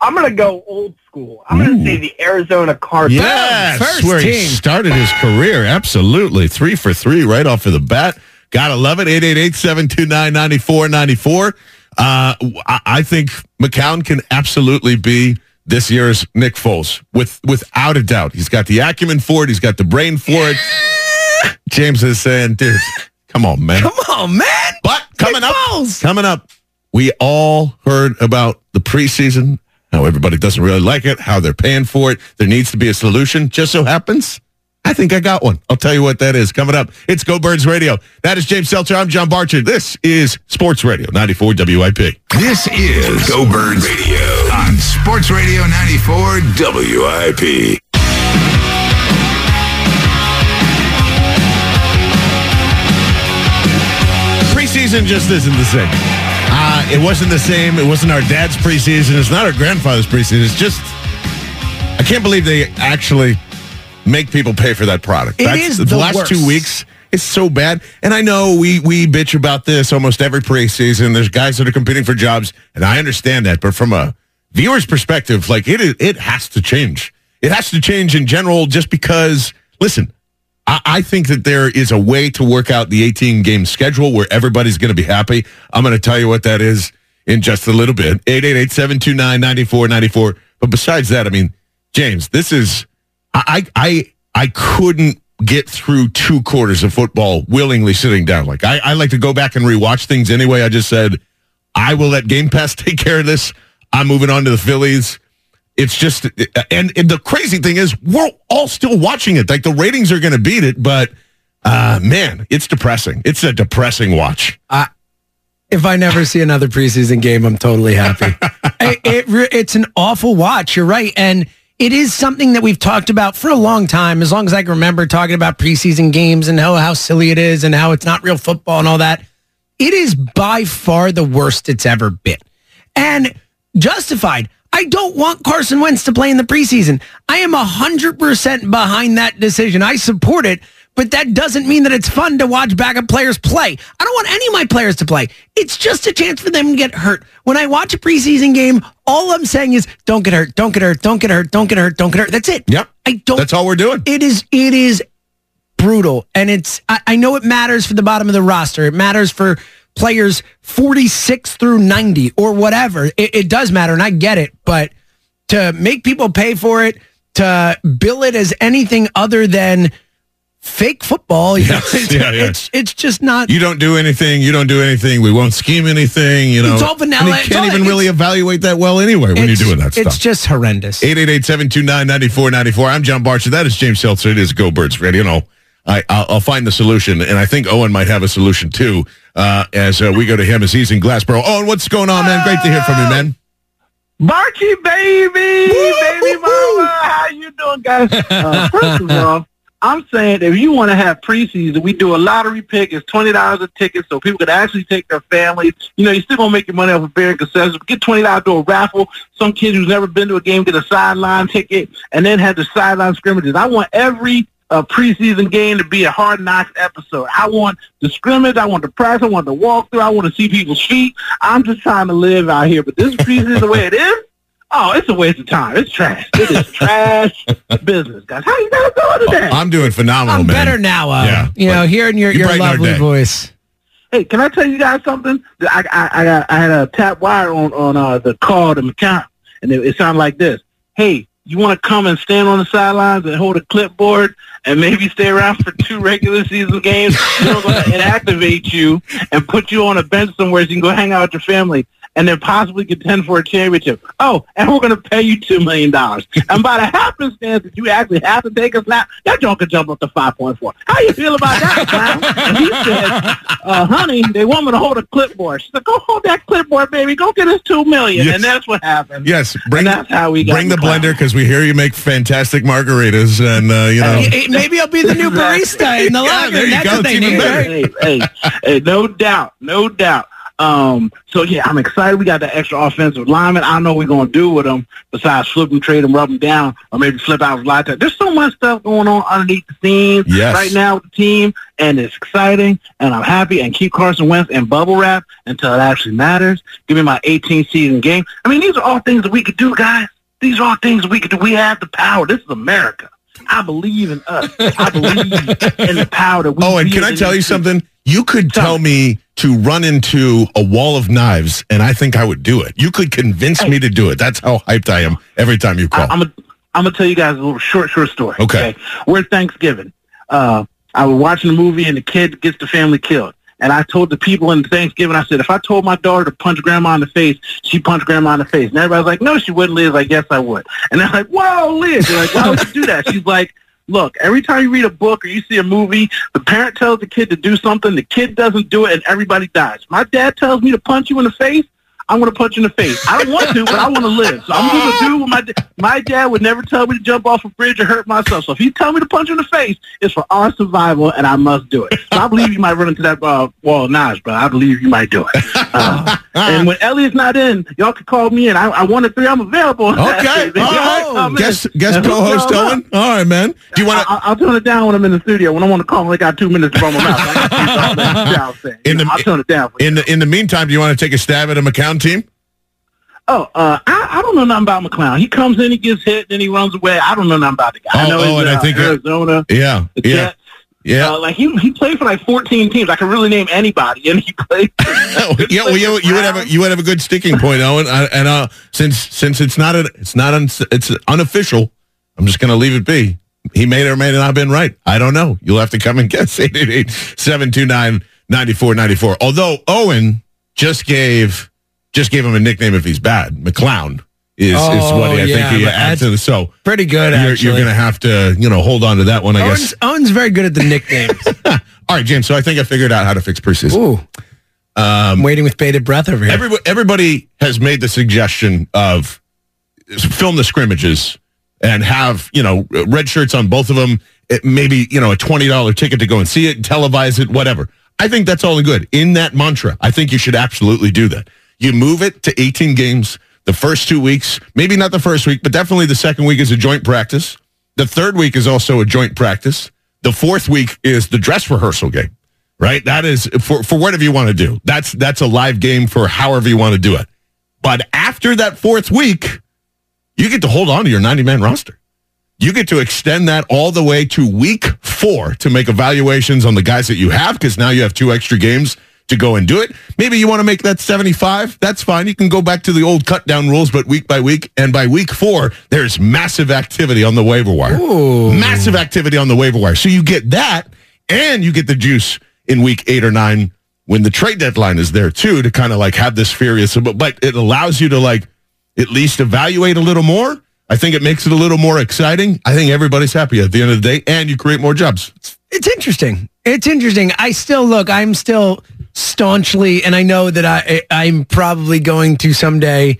I'm gonna go old school. I'm gonna say the Arizona Cardinals. Yes, first where he team. started his career. Absolutely. Three for three right off of the bat. Gotta love it. 888-729-9494. Uh, I, I think McCown can absolutely be this year's Nick Foles, with without a doubt. He's got the acumen for it. He's got the brain for it. James is saying, dude, come on, man. Come on, man. But coming Nick up, Foles. coming up, we all heard about the preseason, how everybody doesn't really like it, how they're paying for it. There needs to be a solution. Just so happens, I think I got one. I'll tell you what that is. Coming up, it's Go Birds Radio. That is James Seltzer. I'm John Barchard. This is Sports Radio 94 WIP. This is Go Birds Radio on Sports Radio 94 WIP. Preseason just isn't the same. Uh, it wasn't the same. It wasn't our dad's preseason. It's not our grandfather's preseason. It's just, I can't believe they actually make people pay for that product. It is the, the last worst. two weeks. It's so bad. And I know we, we bitch about this almost every preseason. There's guys that are competing for jobs, and I understand that. But from a viewer's perspective, like it, it has to change. It has to change in general just because, listen, I, I think that there is a way to work out the 18 game schedule where everybody's going to be happy. I'm going to tell you what that is in just a little bit. 888-729-9494. But besides that, I mean, James, this is I I I couldn't get through two quarters of football willingly sitting down. Like I, I like to go back and rewatch things anyway. I just said I will let Game Pass *laughs* take care of this. I'm moving on to the Phillies. It's just, and, and the crazy thing is, we're all still watching it. Like the ratings are going to beat it, but uh, man, it's depressing. It's a depressing watch. If I never see another preseason game, I'm totally happy. *laughs* it, it it's an awful watch. You're right, and it is something that we've talked about for a long time. As long as I can remember talking about preseason games and how how silly it is and how it's not real football and all that. It is by far the worst it's ever been, and justified. I don't want Carson Wentz to play in the preseason. I am 100% behind that decision. I support it, but that doesn't mean that it's fun to watch backup players play. I don't want any of my players to play. It's just a chance for them to get hurt. When I watch a preseason game, all I'm saying is don't get hurt, don't get hurt, don't get hurt, don't get hurt, don't get hurt. That's it. Yep. I don't That's all we're doing. it is it is brutal and it's I, I know it matters for the bottom of the roster it matters for players 46 through 90 or whatever it, it does matter and i get it but to make people pay for it to bill it as anything other than fake football you Yes, know, it's, yeah, yeah. it's it's just not You don't do anything. You don't do anything. We won't scheme anything. You know, It's all vanilla. And you can't even really evaluate that well anyway when you're doing that it's just horrendous 888-729-9494. I'm John Barchard. That is James Seltzer. It is Go Birds Radio. No, I, I'll, I'll find the solution, and I think Owen might have a solution too. Uh, as uh, we go to him, as he's in Glassboro. Owen, what's going on, man? Great to hear from you, man. Barky baby, baby mama, how you doing, guys? Uh, first of all, I'm saying if you want to have preseason, we do a lottery pick. It's twenty dollars a ticket, so people could actually take their families. You know, you still gonna make your money off of beer and concessions. But get twenty dollars to a raffle. Some kid who's never been to a game get a sideline ticket, and then have the sideline scrimmages. I want every uh, preseason game to be a hard knocks episode. I want the scrimmage. I want the practice. I want the walkthrough. I want to see people's feet. I'm just trying to live out here. But this preseason, is the way it is, oh, it's a waste of time. It's trash. It is trash *laughs* business, guys. How you guys doing today? I'm doing phenomenal, I'm man. better now. Uh, Yeah, you know, hearing your, your lovely voice. Hey, can I tell you guys something? I I I, got, I had a tap wire on on uh, the call to McCown, and it, it sounded like this. Hey, you want to come and stand on the sidelines and hold a clipboard and maybe stay around for two regular season games? We're going to inactivate you and put you on a bench somewhere so you can go hang out with your family and then possibly contend for a championship. Oh, and we're going to pay you $2 million. And by the happenstance that you actually have to take a snap, that joint could jump up to 5.4. How you feel about that, *laughs* clown? And he said, uh, honey, they want me to hold a clipboard. She said, go hold that clipboard, baby. Go get us $2 million. Yes. And that's what happened. Yes, bring And that's how we got bring the McLeod. blender because we hear you make fantastic margaritas, and uh, you know. Hey, hey, maybe I'll be the new barista in the *laughs* Yeah, locker. there you That's go. what they even need, right? hey, hey, hey, no doubt, no doubt. Um, so yeah, I'm excited. We got that extra offensive lineman. I don't know what we're gonna do with them besides flip them, trade them, rub them down, or maybe flip out his light. There's so much stuff going on underneath the scenes Yes. right now with the team, and it's exciting. And I'm happy. And keep Carson Wentz and bubble wrap until it actually matters. Give me my 18 season game. I mean, these are all things that we could do, guys. These are all things we could do. We have the power. This is America. I believe in us. I believe in the power that we. Oh, and can I tell you something? You could Tell me to run into a wall of knives, and I think I would do it. You could convince me to do it. That's how hyped I am every time you call. I, I'm gonna I'm gonna tell you guys a little short short story. Okay. We're at Thanksgiving. Uh, I was watching a movie and the kid gets the family killed. And I told the people in Thanksgiving, I said, if I told my daughter to punch grandma in the face, she punched grandma in the face. And everybody's like, no, she wouldn't. Liz like, yes, I would. And they're like, whoa, Liz. They're like, why would you do that? She's like, look, every time you read a book or you see a movie, the parent tells the kid to do something, the kid doesn't do it, and everybody dies. My dad tells me to punch you in the face. I'm going to punch you in the face. I don't want to, but I want to live. So I'm going to do what my da- my dad would never tell me to jump off a bridge or hurt myself. So if he tell me to punch you in the face, it's for our survival, and I must do it. So I believe you might run into that uh, wall of knives, but I believe you might do it. Uh, and when Elliott's not in, y'all can call me in. I, I wanted three. I'm available. *laughs* Okay. All right. Guest guest co-host. Owen. All right, man. Do you want to? I'll turn it down when I'm in the studio. When I want to call, I got two minutes to run my mouth. I got to do something. Yeah, I'm saying. In the- I'll turn it down. In the in the meantime, do you want to take a stab at a McCown team? Oh, uh, I, I don't know nothing about McClown. He comes in, he gets hit, then he runs away. I don't know nothing about the guy. I Oh, know oh, and I uh, think, uh, Arizona, Yeah, yeah, Jets. yeah. Uh, like he he played for like 14 teams. I can really name anybody, and he played. *laughs* yeah, well, you, you would have a, you would have a good sticking point, Owen. I, and uh, since since it's not a, it's not un, it's unofficial, I'm just going to leave it be. He may or may not have been right. I don't know. You'll have to come and guess. *laughs* 888-729-9494. Although Owen just gave just gave him a nickname if he's bad. McClown is, is Oh, what I yeah, think he adds to the so. Pretty good, You're, you're going to have to, you know, hold on to that one, I Owen's, guess. Owen's very good at the nicknames. *laughs* All right, James. So I think I figured out how to fix preseason. Ooh. Um, I'm waiting with bated breath over here. Everybody, everybody has made the suggestion of film the scrimmages and have you know red shirts on both of them. It, maybe you know a twenty dollar ticket to go and see it, televise it, whatever. I think that's all good. In that mantra, I think you should absolutely do that. You move it to eighteen games. The first two weeks, maybe not the first week, but definitely the second week is a joint practice. The third week is also a joint practice. The fourth week is the dress rehearsal game right? That is for, for whatever you want to do. That's that's a live game for however you want to do it. But after that fourth week, you get to hold on to your 90 man roster. You get to extend that all the way to week four to make evaluations on the guys that you have because now you have two extra games to go and do it. Maybe you want to make that 75. That's fine. You can go back to the old cut down rules, but week by week. And by week four, there's massive activity on the waiver wire. Massive activity on the waiver wire. So you get that and you get the juice in week eight or nine when the trade deadline is there too to kind of like have this furious, but, but it allows you to like at least evaluate a little more. I think it makes it a little more exciting. I think everybody's happy at the end of the day and you create more jobs. It's interesting. It's interesting. I still look. I'm still staunchly, and I know that I I'm probably going to someday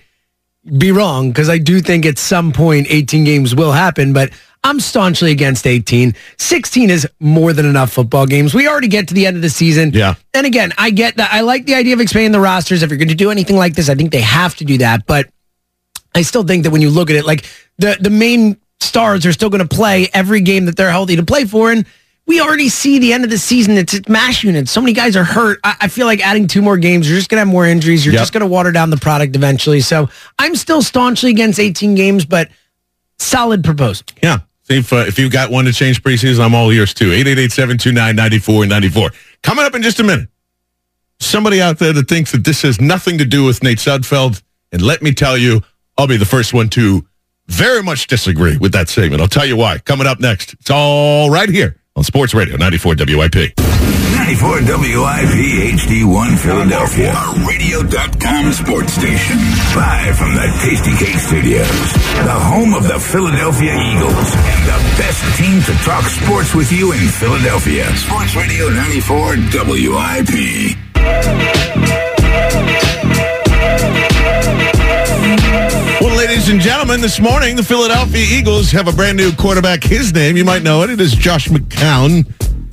be wrong because I do think at some point 18 games will happen, but I'm staunchly against 18. 16 is more than enough football games. We already get to the end of the season. Yeah. And again, I get that. I like the idea of expanding the rosters. If you're going to do anything like this, I think they have to do that. But I still think that when you look at it, like the the main stars are still going to play every game that they're healthy to play for, and we already see the end of the season. It's, it's mash units. So many guys are hurt. I, I feel like adding two more games, you're just going to have more injuries. You're Yep. just going to water down the product eventually. So I'm still staunchly against 18 games, but solid proposal. Yeah. See if, uh, if you've got one to change preseason, I'm all ears too. 888-729-9494. Coming up in just a minute. Somebody out there that thinks that this has nothing to do with Nate Sudfeld. And let me tell you, I'll be the first one to very much disagree with that statement. I'll tell you why. Coming up next. It's all right here on Sports Radio 94 WIP. 94 WIP HD1 Philadelphia, a radio.com sports station. Live from the Tastykake Studios, the home of the Philadelphia Eagles and the best team to talk sports with you in Philadelphia. Sports Radio 94 WIP. Ladies and gentlemen, this morning the Philadelphia Eagles have a brand new quarterback. His name, you might know it. It is Josh McCown.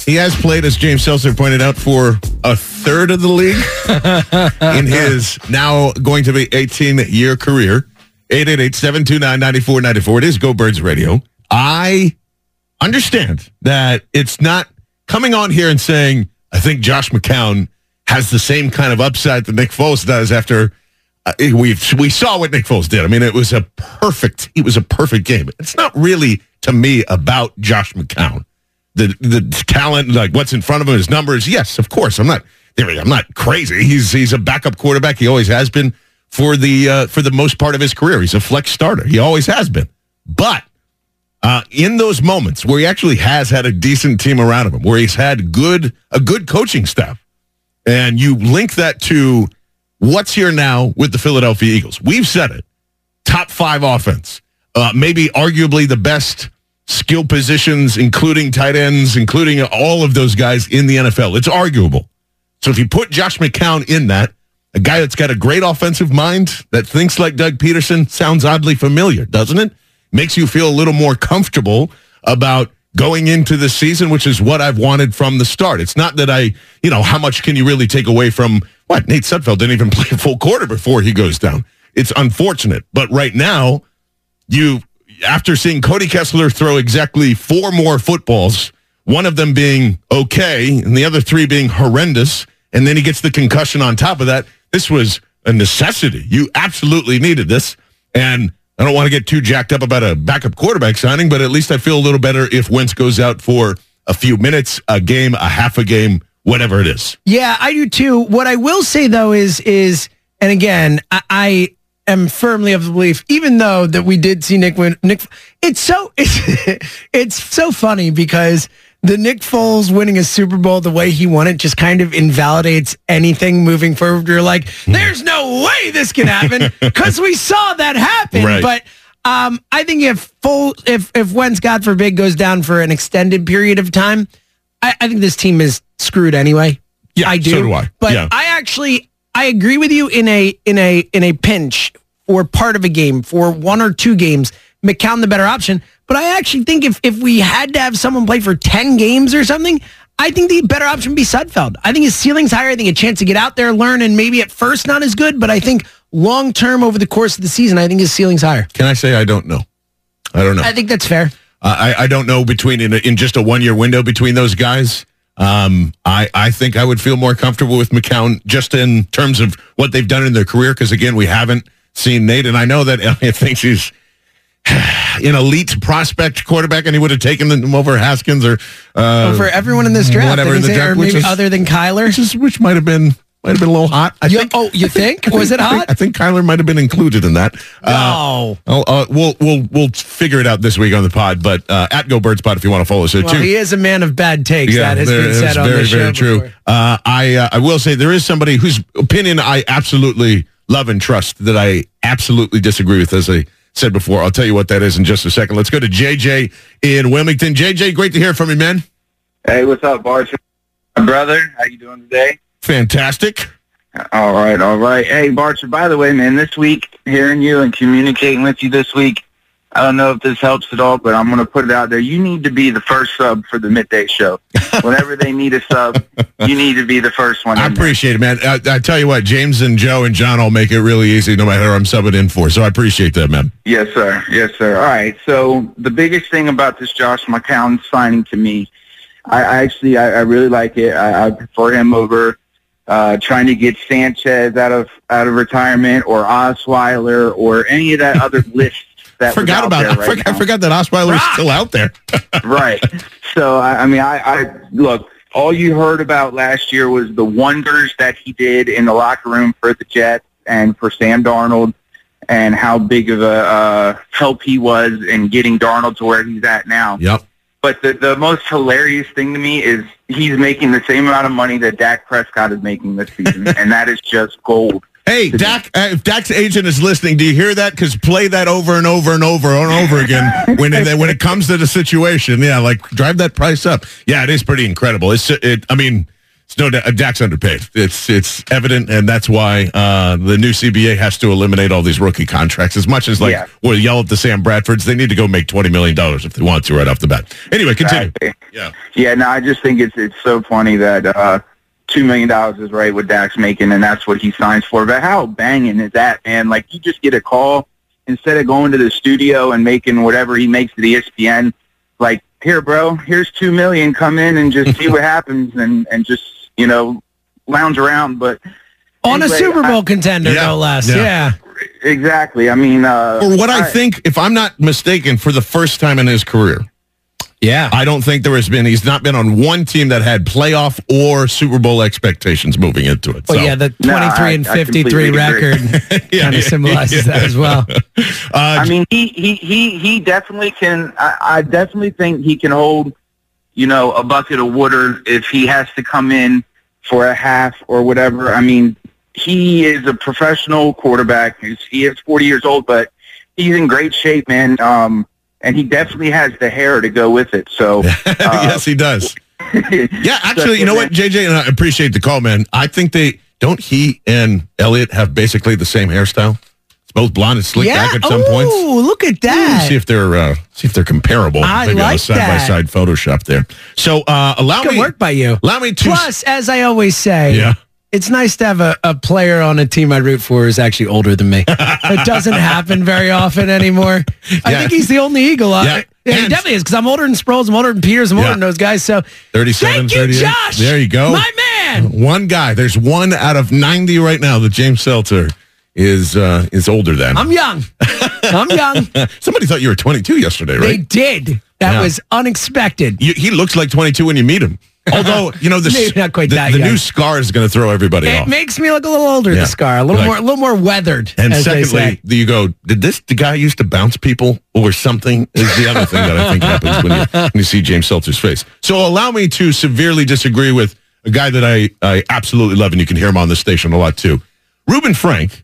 He has played, as James Seltzer pointed out, for a third of the league *laughs* in his now going to be 18 year career. 888-729-9494. It is Go Birds Radio. I understand that it's not coming on here and saying, I think Josh McCown has the same kind of upside that Nick Foles does after we we saw what Nick Foles did. I mean, it was a perfect. It was a perfect game. It's not really to me about Josh McCown, the the talent, like what's in front of him, his numbers. Yes, of course. I'm not. I'm not crazy. He's he's a backup quarterback. He always has been for the uh, for the most part of his career. He's a flex starter. He always has been. But uh, in those moments where he actually has had a decent team around him, where he's had good a good coaching staff, and you link that to what's here now with the Philadelphia Eagles. We've said it. Top five offense. Uh, maybe arguably the best skill positions, including tight ends, including all of those guys in the NFL. It's arguable. So if you put Josh McCown in that, a guy that's got a great offensive mind that thinks like Doug Pederson sounds oddly familiar, doesn't it? Makes you feel a little more comfortable about going into the season, which is what I've wanted from the start. It's not that I, you know, how much can you really take away from what Nate Sudfeld didn't even *laughs* play a full quarter before he goes down. It's unfortunate, but right now, you after seeing Cody Kessler throw exactly four more footballs, one of them being okay, and the other three being horrendous, and then he gets the concussion on top of that. This was a necessity. You absolutely needed this, and I don't want to get too jacked up about a backup quarterback signing, but at least I feel a little better if Wentz goes out for a few minutes, a game, a half a game, whatever it is. Yeah, I do too. What I will say though is is and again, I, I am firmly of the belief, even though that we did see Nick win Nick it's so *laughs* it's it's so funny because the Nick Foles winning a Super Bowl the way he won it just kind of invalidates anything moving forward. You're like, there's no way this can happen *laughs* because we saw that happen. Right. But um, I think if full if if Wentz God forbid goes down for an extended period of time, I, I think this team is screwed anyway. Yeah, I do. so do I. But Yeah. I actually I agree with you in a in a in a pinch or part of a game for one or two games. McCown the better option. But I actually think if if we had to have someone play for ten games or something, I think the better option would be Sudfeld. I think his ceiling's higher. I think a chance to get out there, learn, and maybe at first not as good, but I think long term over the course of the season, I think his ceiling's higher. Can I say I don't know? I don't know. I think that's fair. Uh, I, I don't know between in, a, in just a one year window between those guys. Um, I, I think I would feel more comfortable with McCown just in terms of what they've done in their career. Because again, we haven't seen Nate, and I know that *laughs* Elliott thinks he's *sighs* an elite prospect quarterback, and he would have taken them over Haskins or uh, For everyone in this draft, whatever in the draft, which is- other than Kyler. which is which might have been might have been a little hot. I You- think. oh, you think? Was it I think- hot? I think, Kyler might have been included in that. No. Uh, uh, we'll we'll we'll figure it out this week on the pod. But uh, at Go Bird Spot if you want to follow us there Well, too. he is a man of bad takes. Yeah, that has there- been said on very, the show very true. Uh, I uh, I will say there is somebody whose opinion I absolutely love and trust that I absolutely disagree with, as I said before. I'll tell you what that is in just a second. Let's go to JJ in Wilmington. JJ, great to hear from you, man. Hey, what's up, Bart? My brother, how you doing today? Fantastic. All right, all right. Hey, Barchard, by the way, man, this week, hearing you and communicating with you this week, I don't know if this helps at all, but I'm going to put it out there. You need to be the first sub for the midday show. *laughs* Whenever they need a sub, you need to be the first one. I in there. appreciate it, man. I, I tell you what, James and Joe and John will make it really easy no matter who I'm subbing in for. So I appreciate that, man. Yes, sir. Yes, sir. All right. So the biggest thing about this Josh McCown signing to me, I, I actually I, I really like it. I, I prefer him over uh, trying to get Sanchez out of out of retirement or Osweiler or any of that other *laughs* list that Forgot out about I, right forgot, I forgot that Osweiler was still out there. *laughs* right. So I, I mean, I, I look. All you heard about last year was the wonders that he did in the locker room for the Jets and for Sam Darnold, and how big of a uh, help he was in getting Darnold to where he's at now. Yep. But the the most hilarious thing to me is he's making the same amount of money that Dak Prescott is making this season, *laughs* and that is just gold. Hey, Dak, uh, if Dak's agent is listening, do you hear that? Because play that over and over and over and over again when it, when it comes to the situation. Yeah, like drive that price up. Yeah, it is pretty incredible. It's it. I mean, no doubt Dak's underpaid. It's it's evident, and that's why uh, the new CBA has to eliminate all these rookie contracts. As much as like Yeah. we'll yell at the Sam Bradfords, they need to go make twenty million dollars if they want to right off the bat. Anyway, continue. Exactly. Yeah. Yeah, no, I just think it's it's so funny that uh two million dollars is right what Dak's making and that's what he signs for. But how banging is that, man? Like you just get a call instead of going to the studio and making whatever he makes to the ESPN, like, here bro, here's two million, come in and just see what *laughs* happens and, and just, you know, lounge around. But On a Super Bowl I- contender, Yeah. no less. Yeah. Yeah. exactly. I mean uh Or what I I- think, if I'm not mistaken, for the first time in his career, Yeah. I don't think there has been. He's not been on one team that had playoff or Super Bowl expectations moving into it. Well, So, yeah, the No, 23 I- and 53 record *laughs* Yeah, kind of symbolizes yeah. that as well. *laughs* uh, I mean, he he he he definitely can. I, I definitely think he can hold, you know, a bucket of water if he has to come in for a half or whatever. I mean, he is a professional quarterback. He's, he is 40 years old, but he's in great shape, man. Um, and he definitely has the hair to go with it. So, *laughs* uh, yes, he does. *laughs* Yeah, actually, you know what, JJ, and I appreciate the call, man. I think they don't. He and Elliot have basically the same hairstyle. Both blonde and slick yeah. back at some Ooh, points. Ooh, look at that. See if they're uh, see if they're comparable. I Maybe like Side by side Photoshop there. So uh, allow Good me work by you. allow me to Plus, as I always say, Yeah. it's nice to have a, a player on a team I root for who's actually older than me. *laughs* it doesn't happen very often anymore. I think he's the only Eagle. I- Yeah. Yeah, he definitely is because I'm older than Sproles, I'm older than Peters, I'm older than those guys. So 37, thank you, 38. Josh. There you go. My man. One guy. There's one out of 90 right now that James Seltzer is uh, is older than. I'm young. I'm young. *laughs* Somebody thought you were 22 yesterday, right? They did. That Yeah. was unexpected. You, he looks like 22 when you meet him. Although, you know, the, *laughs* the, the new scar is going to throw everybody It off. makes me look a little older, Yeah. the scar, a little Like- more, a little more weathered. and secondly, you go, did this the guy used to bounce people or something? Is the other thing that I think happens when you, *laughs* when you see James Seltzer's face. So allow me to severely disagree with a guy that I, I absolutely love, and you can hear him on the station a lot too. Reuben Frank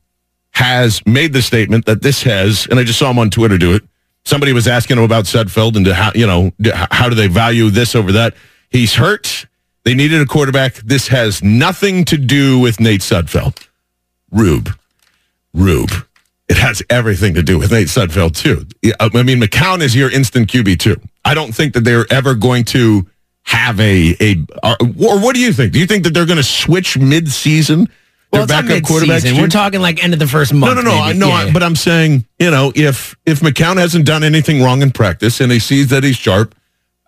has made the statement that this has, and I just saw him on Twitter do it. Somebody was asking him about Sudfeld and how you know how do they value this over that. He's hurt. They needed a quarterback. This has nothing to do with Nate Sudfeld. Rube, Rube. It has everything to do with Nate Sudfeld too. I mean, McCown is your instant QB too. I don't think that they're ever going to have a a. Or, or what do you think? Do you think that they're going to switch mid season? Well, it's not mid-season. We're talking like end of the first month. no, no. I maybe. know, Yeah, I- but I'm saying, you know, if if McCown hasn't done anything wrong in practice and he sees that he's sharp,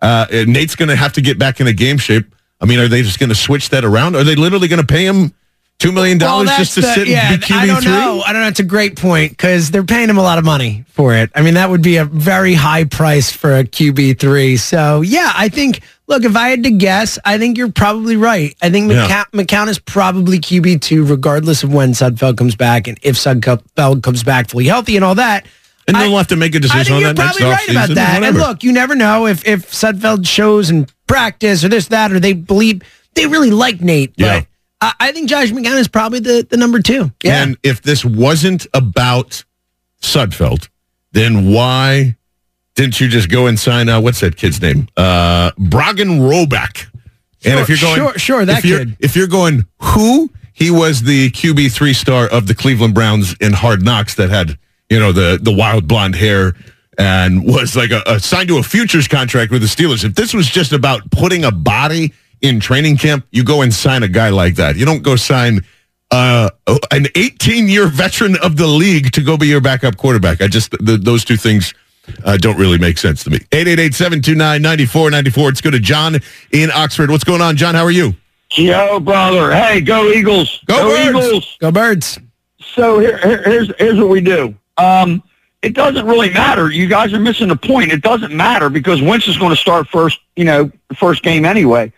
uh, Nate's going to have to get back into game shape. I mean, are they just going to switch that around? Are they literally going to pay him Two million dollars that's just to the- sit yeah, and be QB I don't three? know. I don't know. It's a great point because they're paying him a lot of money for it. I mean, that would be a very high price for a QB three. So yeah, I think. Look, if I had to guess, I think you're probably right. I think Yeah. McCown, McCown is probably QB two, regardless of when Sudfeld comes back and if Sudfeld comes back fully healthy and all that. And they'll have to make a decision think on you're that next probably right about that. And look, you never know if if Sudfeld shows in practice or this that or they believe they really like Nate. Yeah. But I, I think Josh McCown is probably the the number two. Yeah. And if this wasn't about Sudfeld, then why didn't you just go and sign? Uh, what's that kid's name? Uh, Brogan Roback. And if you're going, sure, sure, that if you're, kid. If you're going, who? He was the QB three star of the Cleveland Browns in Hard Knocks that had you know the the wild blonde hair and was like a, a signed to a futures contract with the Steelers. If this was just about putting a body in training camp, you go and sign a guy like that. You don't go sign uh, an 18 year veteran of the league to go be your backup quarterback. I just the, those two things uh, don't really make sense to me. 888-729-9494. Let's go to John in Oxford. What's going on, John? How are you? Yo, brother. Hey, go Eagles. Go Birds. Eagles. Go birds. So here, here- here's here's what we do. Um, it doesn't really matter. You guys are missing the point. It doesn't matter because Wentz is going to start first. You know, first game anyway.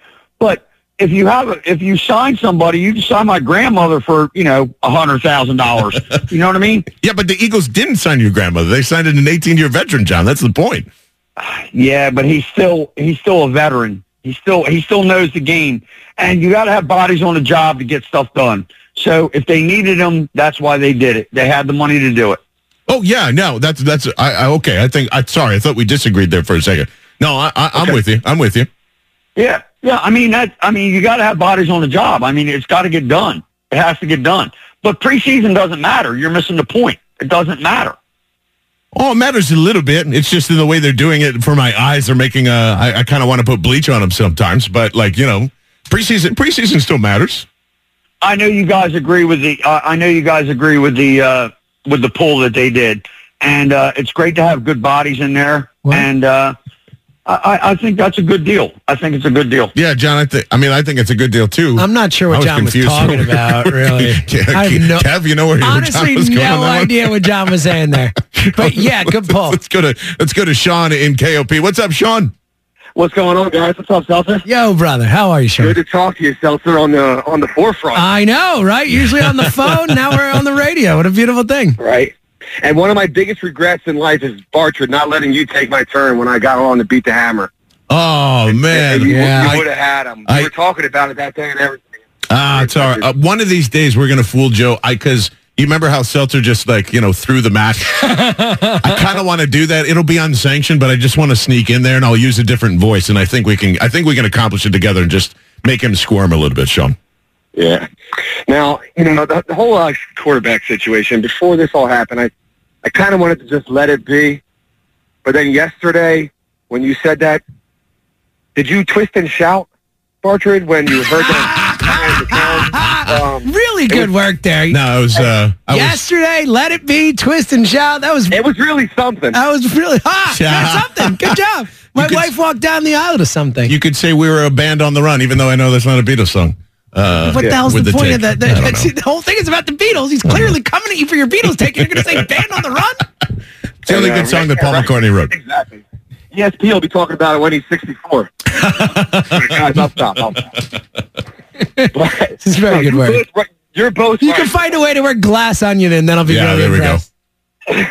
If you have a, if you sign somebody, you can sign my grandmother for you know a hundred thousand dollars. *laughs* You know what I mean? Yeah, but the Eagles didn't sign your grandmother. They signed an 18 year veteran, John. That's the point. *sighs* Yeah, but he's still he's still a veteran. He still he still knows the game, and you got to have bodies on the job to get stuff done. So if they needed him, that's why they did it. They had the money to do it. Oh yeah, no, that's that's I, I okay. I think I sorry. I thought we disagreed there for a second. No, I, I, I'm Okay. with you. I'm with you. Yeah, yeah. I mean that. I mean you got to have bodies on the job. I mean it's got to get done. It has to get done. But preseason doesn't matter. You're missing the point. It doesn't matter. Oh, it matters a little bit. It's just in the way they're doing it for my eyes. They're making a. I, I kind of want to put bleach on them sometimes, but like you know, preseason preseason still matters. I know you guys agree with the. Uh, I know you guys agree with the uh, with the pull that they did, and uh, it's great to have good bodies in there. And uh, I, I- I think that's a good deal. I think it's a good deal. Yeah, John. I think. I mean, I think it's a good deal too. I'm not sure I what John was talking about, really. Yeah, I have no- Kev, you know where, where Honestly, John was going on no that one? idea what John was saying there. *laughs* But yeah, good pull. Let's go to let's go to Sean in KOP. What's up, Sean? What's going on, guys? What's up, Seltzer? Yo, brother, how are you, Sean? Good to talk to you, Seltzer, on the on the forefront. I know, right? Usually on the phone, now we're on the radio. What a beautiful thing. right? And one of my biggest regrets in life is Bartred not letting you take my turn when I got on to beat the hammer. Oh man, you, I- you would have had him. I- we were talking about it that day and everything. Ah, it's all right. Uh, one of these days we're gonna fool Joe. I because you remember how Seltzer just like you know threw the match. *laughs* I kind of want to do that. It'll be unsanctioned, but I just want to sneak in there and I'll use a different voice, and I think we can. I think we can accomplish it together and just make him squirm a little bit, Sean. Yeah. Now, you know, the, the whole uh, quarterback situation, before this all happened, I, I kind of wanted to just let it be. But then yesterday, when you said that, did you twist and shout, Bartred, when you heard that? *laughs* um, Really good work there. No, it was. Uh, I was Yesterday, let it be, twist and shout. That was it was really something. That was really *laughs* ah, that's *laughs* something. Good job. My could- wife walked down the aisle to something. you could say we were a band on the run, even though I know that's not a Beatles song. Uh, what the hell's with the, point take. of that? I don't That's- know. the whole thing is about the Beatles. He's clearly coming at you for your Beatles take. You're going to say *laughs* "Band on the Run"? It's the only good song that Paul McCartney wrote. Exactly. ESP will be talking about it when he's 64. *laughs* Guys, I'll stop. I'll stop. But, *laughs* This is very good you're work. both right- You're both You right. can find a way to wear glass on you, then that'll be Yeah, really there we go.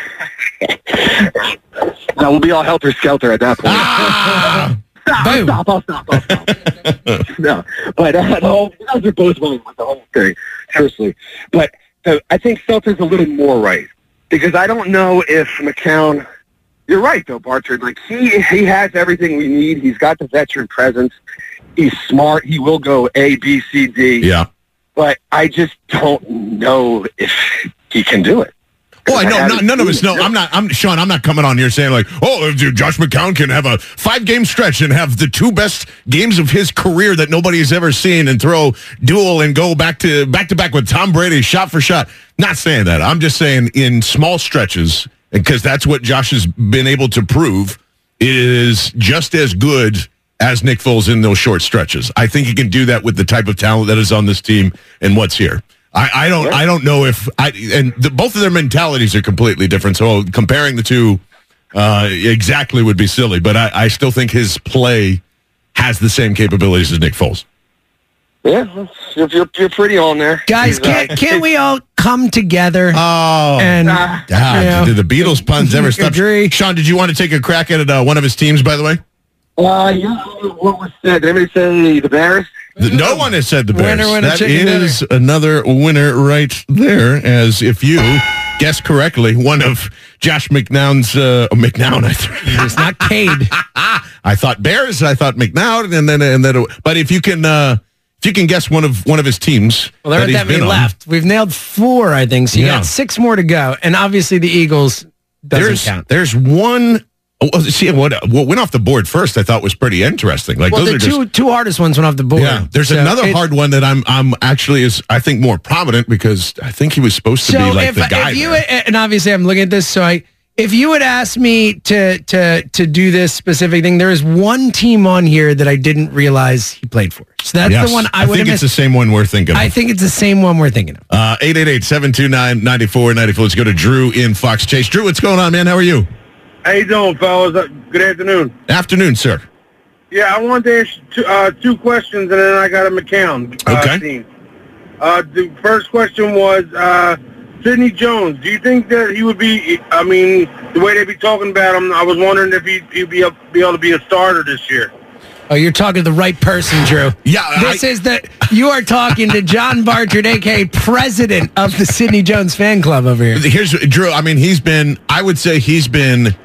Now we'll be all helter skelter at that point. Ah! Stop, Boom. stop, I'll stop, I'll stop. *laughs* no, but uh, the whole, you guys are both wrong with the whole thing, seriously. But uh, I think Seltzer's a little more right because I don't know if McCown. You're right though, Bartred. Like he he has everything we need. He's got the veteran presence. He's smart. He will go A, B, C, D. Yeah. But I just don't know if he can do it. Oh, I know. Haven't none of us know. I'm not. I'm Sean. I'm not coming on here saying like, oh, dude, Josh McCown can have a five game stretch and have the two best games of his career that nobody has ever seen and throw duel and go back to back to back with Tom Brady, shot for shot. Not saying that. I'm just saying in small stretches because that's what Josh has been able to prove is just as good as Nick Foles in those short stretches. I think he can do that with the type of talent that is on this team and what's here. I, I don't. I don't know if I and the, both of their mentalities are completely different. So comparing the two uh, exactly would be silly. But I, I still think his play has the same capabilities as Nick Foles. Yeah, you're, you're, you're pretty on there. Guys, He's, uh, can't, can't we all come together? *laughs* Oh, and Ah. God, you know, did the Beatles puns ever stop? Agree. Sean, did you want to take a crack at uh, one of his teams? By the way, Uh, yeah, what was said? Did anybody say the Bears? No one has said the Bears. Winner, winner, That is another winner right there. As if you guess correctly. One of Josh McNown's uh, McNown. I th- It's not Cade. *laughs* I thought Bears. I thought McNown, and then and then. But if you can, uh, if you can guess one of one of his teams, Well, there that aren't that many been on, left. We've nailed four, I think. So you Yeah. got six more to go. And obviously the Eagles doesn't There's count. there's one. Oh, oh, see what what went off the board first. I thought was pretty interesting. Like well, those the are two just two hardest ones went off the board. yeah. There's So another it- hard one that I'm I'm actually is I think more prominent because I think he was supposed to So be like if, the guy. if you there. and obviously I'm looking at this, so I if you would ask me to to to do this specific thing, there is one team on here that I didn't realize he played for. So that's Yes. the one I, I would think it's the same one we're thinking. I of. think it's the same one we're thinking of. Uh, 888-729-9494. Let's go to Drew in Fox Chase. Drew, what's going on, man? How are you? How you doing, fellas? Uh, Good afternoon. Afternoon, sir. Yeah, I wanted to ask two, uh, two questions, and then I got a McCown uh, Okay. team. Uh, the first question was uh, Sidney Jones. Do you think that he would be? I mean, the way they be talking about him, I was wondering if he'd, he'd be, up, be able to be a starter this year. Oh, you're talking to the right person, Drew. Yeah, this is the you are talking to John Barchard, aka president of the Sidney Jones fan club over here. Here's Drew. I mean, he's been. I would say he's been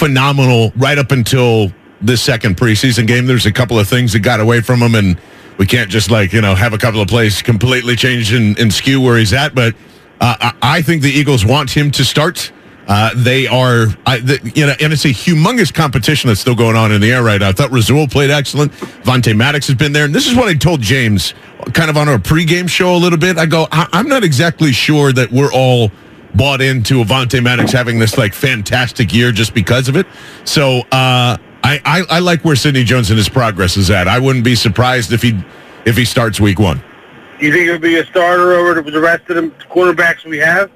phenomenal right up until this second preseason game. There's a couple of things that got away from him, and we can't just like you know have a couple of plays completely change and, and skew where he's at. But uh, I, I think the Eagles want him to start. Uh, they are, I, the, you know, and it's a humongous competition that's still going on in the air right now. I thought Rasul played excellent. Vontae Maddox has been there, and this is what I told James, kind of on our pregame show a little bit. I go, I, I'm not exactly sure that we're all bought into Avonte Maddox having this like fantastic year just because of it. So uh, I, I I like where Sidney Jones and his progress is at. I wouldn't be surprised if he if he starts week one. Do you think he'll be a starter over the rest of the quarterbacks we have?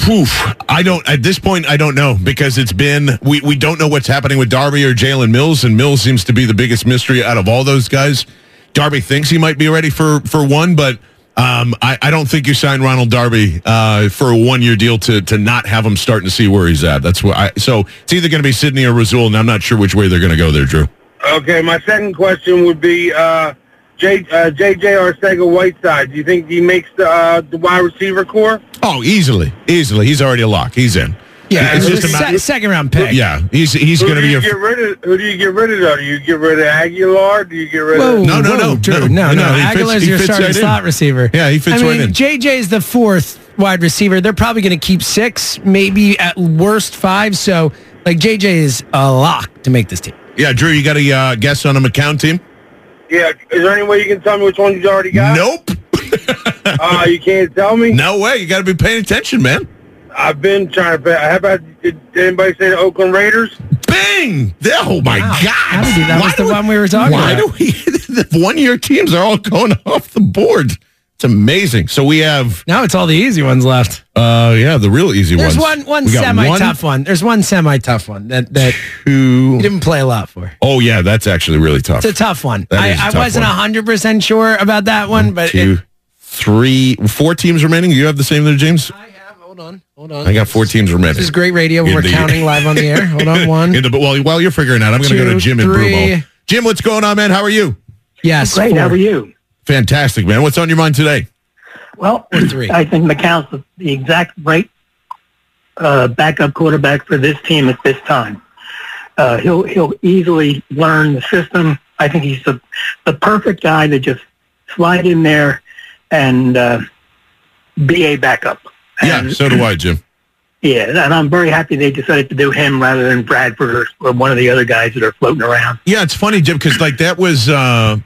Whew. I don't at this point. I don't know because it's been we we don't know what's happening with Darby or Jalen Mills, and Mills seems to be the biggest mystery out of all those guys. Darby thinks he might be ready for for one, but um, I, I don't think you sign Ronald Darby uh, for a one year deal to to not have him starting to see where he's at. That's what I. So it's either going to be Sidney or Rasul, and I'm not sure which way they're going to go there, Drew. Okay, my second question would be uh, J, uh, JJ Arcega Whiteside. Do you think he makes the uh, the wide receiver core? Oh, easily, easily. He's already a lock. He's in. Yeah, it's just a a se- second round pick. Yeah, he's he's going to be you your. get rid of? Who do you get rid of? Though? Do you get rid of Agholor? Do you get rid Whoa, of? No, no, no, no, no, no. no, he fits- Agholor's your fits starting right slot receiver. Yeah, he fits I right mean, in. JJ's the fourth wide receiver. They're probably going to keep six, maybe at worst five. So, like, JJ is a lock to make this team. Yeah, Drew, you got a uh, guess on a McCown team? Yeah. Is there any way you can tell me which one you already got? Nope. *laughs* Uh, you can't tell me. No way. You got to be paying attention, man. I've been trying to. Pay. How about did anybody say the Oakland Raiders? Bing! Oh my Wow. God! How did that Why was the we- one we were talking Why about. do we? *laughs* The one-year teams are all going *laughs* off the board. It's amazing. So we have, Now it's all the easy ones left. uh, yeah, the real easy There's ones. There's one one semi tough one. There's one semi tough one that that two. you didn't play a lot for. Oh yeah, that's actually really tough. It's a tough one. That I, is a I tough wasn't one. hundred percent sure about that one, but Two, it, three, four teams remaining. You have the same there, James. Hold on, hold on. I got four teams remaining. This is great radio. In We're the- counting live on the air. Hold on, *laughs* one. In the- while, while you're figuring out, I'm going to go to Two, Jim and three. Broomall. Jim, what's going on, man? How are you? Yes, Great. How are you? Fantastic, man. What's on your mind today? Well, three. I think McCown's the, the exact right uh, backup quarterback for this team at this time. Uh, he'll he'll easily learn the system. I think he's the the perfect guy to just slide in there and uh, be a backup. Yeah, And- so do I, Jim. Yeah, and I'm very happy they decided to do him rather than Bradford or, or one of the other guys that are floating around. Yeah, it's funny, Jim, because like that was uh,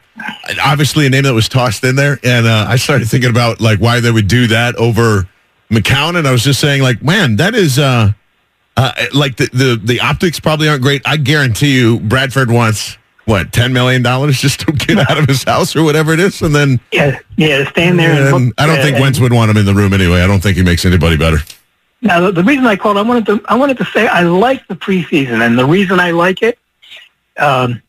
obviously a name that was tossed in there, and uh, I started thinking about like why they would do that over McCown, and I was just saying like, man, that is uh, uh, like the, the the optics probably aren't great. I guarantee you, Bradford wants what ten million dollars just to get out of his house or whatever it is, and then Yeah, yeah, stand there and, and I don't think Wentz would want him in the room anyway. I don't think he makes anybody better. Now, the, the reason I called, I wanted to, I wanted to say I like the preseason, and the reason I like it, um,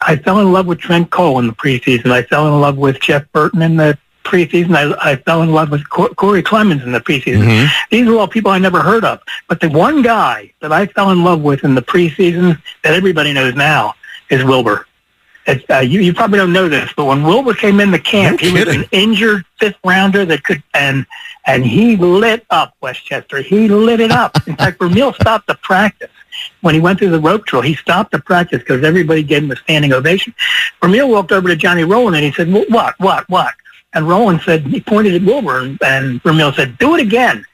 I fell in love with Trent Cole in the preseason. I fell in love with Jeff Burton in the preseason. I, I fell in love with Corey Clemens in the preseason. Mm-hmm. These are all people I never heard of. But the one guy that I fell in love with in the preseason that everybody knows now is Wilbur. It's, uh, you, you probably don't know this, but when Wilbur came in the camp, No he was an injured fifth rounder that could, and and he lit up West Chester. He lit it up. In fact, Vermeil *laughs* stopped the practice when he went through the rope drill. He stopped the practice because everybody gave him a standing ovation. Vermeil walked over to Johnny Roland and he said, "What? What? What?" And Roland said he pointed at Wilbur, and, and Vermeil said, "Do it again."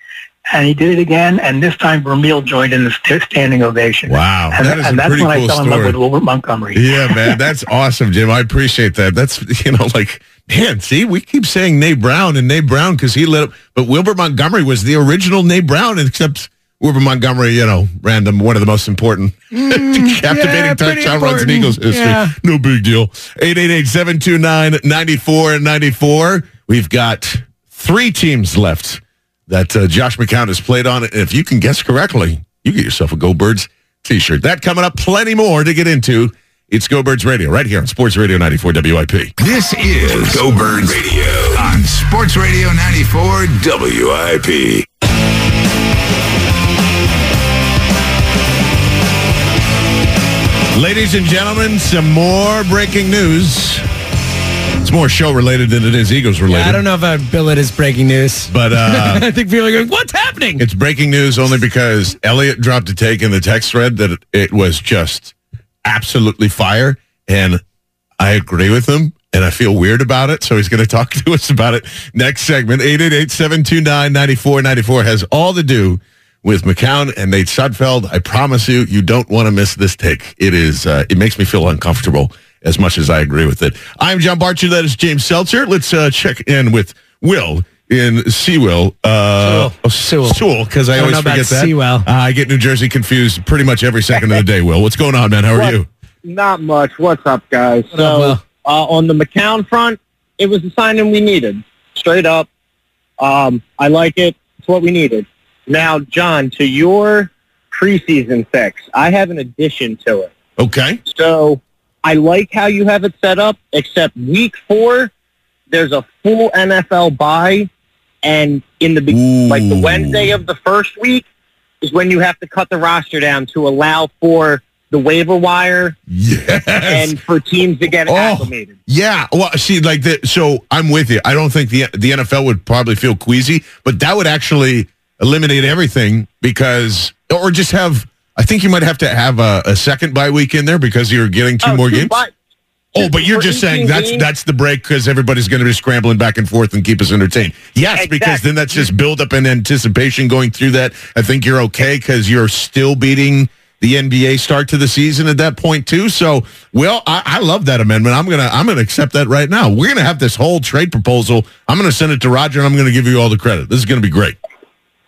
And he did it again, and this time Vermeil joined in the st- standing ovation. Wow, and, that is a and that's pretty when cool I fell in love story. with Wilbur Montgomery. Yeah, *laughs* man, that's awesome, Jim. I appreciate that. That's you know, like man. See, we keep saying Nate Brown and Nate Brown because he lit up, but Wilbur Montgomery was the original Nate Brown, except Wilbur Montgomery, you know, random one of the most important, *laughs* mm, captivating yeah, pretty touchdown runs in. Eagles history. Yeah. No big deal. 888-729-9494. We've got three teams left that uh, Josh McCown has played on. If you can guess correctly, you get yourself a Go Birds t-shirt. That coming up, plenty more to get into. It's Go Birds Radio right here on Sports Radio 94 WIP. This is Go Birds Radio on Sports Radio 94 WIP. Ladies and gentlemen, some more breaking news. It's more show related than it is Eagles related. I don't know if I'd bill it as breaking news. But uh, *laughs* I think people are going, what's happening? It's breaking news only because Elliot dropped a take in the text thread that it, it was just absolutely fire. And I agree with him and I feel weird about it. So he's going *laughs* to talk to us about it next segment. 888-729-9494 has all to do with McCown and Nate Sudfeld. I promise you, you don't want to miss this take. It is, uh, it makes me feel uncomfortable as much as I agree with it. I'm John Barchard. That is James Seltzer. Let's uh, check in with Will in Sewell. Uh, Sewell. Sewell, because I, I always know about forget that. Sewell. Uh, I get New Jersey confused pretty much every second of the day, Will. What's going on, man? How are What? you? Not much. What's up, guys? up, so, Will? uh, on the McCown front, it was the signing we needed. Straight up. Um, I like it. It's what we needed. Now, John, to your preseason fix, I have an addition to it. Okay. So I like how you have it set up, except week four, there's a full NFL bye, and in the be- like the Wednesday of the first week is when you have to cut the roster down to allow for the waiver wire Yes. and for teams to get Oh. acclimated. Yeah, well, see, like the so I'm with you. I don't think the the NFL would probably feel queasy, but that would actually eliminate everything because, or just have. I think you might have to have a, a second bye week in there because you're getting two Oh, more two games. bye- oh, but you're just saying that's that's the break because everybody's going to be scrambling back and forth and keep us entertained. Yes, because then that's just build up and anticipation going through that. I think you're okay because you're still beating the NBA start to the season at that point too. So, well, I, I love that amendment. I'm gonna I'm gonna accept that right now. We're gonna have this whole trade proposal. I'm gonna send it to Roger and I'm gonna give you all the credit. This is gonna be great.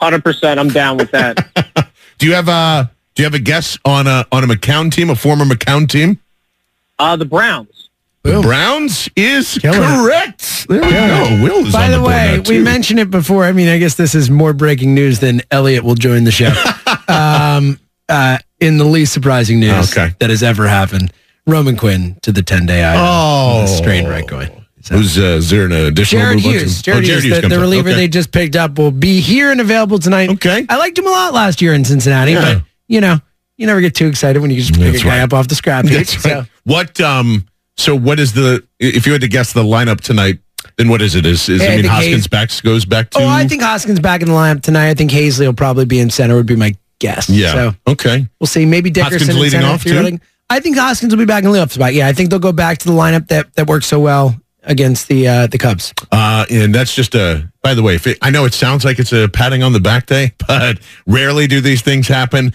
Hundred percent, I'm down with that. *laughs* Do you have a Do you have a guess on a on a McCown team, a former McCown team? uh, the Browns. The Browns is Killing it. correct. There we go. Will is By on the, the, way, we mentioned it before. I mean, I guess this is more breaking news than Elliot will join the show. *laughs* um, uh, in the least surprising news Okay. that has ever happened, Roman Quinn to the 10 day IL. Oh. with a strained right groin. So- Who's uh, is there an additional Jared move on Hughes, Jared oh, Hughes, the, the reliever Okay. they just picked up, will be here and available tonight. Okay. I liked him a lot last year in Cincinnati, Yeah. but you know, you never get too excited when you just pick That's a guy right. up off the scrap heap. That's So right. What um so what is the if you had to guess the lineup tonight, then what is it? Is is I I mean Hoskins Hayes- back goes back to Oh, I think Hoskins back in the lineup tonight. I think Haseley will probably be in center. Would be my guess. Yeah. So okay. we'll see. Maybe Dickerson Hoskins in leading center off, too? I think Hoskins will be back in the leadoff spot. Yeah, I think they'll go back to the lineup that that worked so well against the uh, the Cubs. Uh, and that's just a, by the way, if it, I know it sounds like it's a patting on the back day, *laughs* but rarely do these things happen.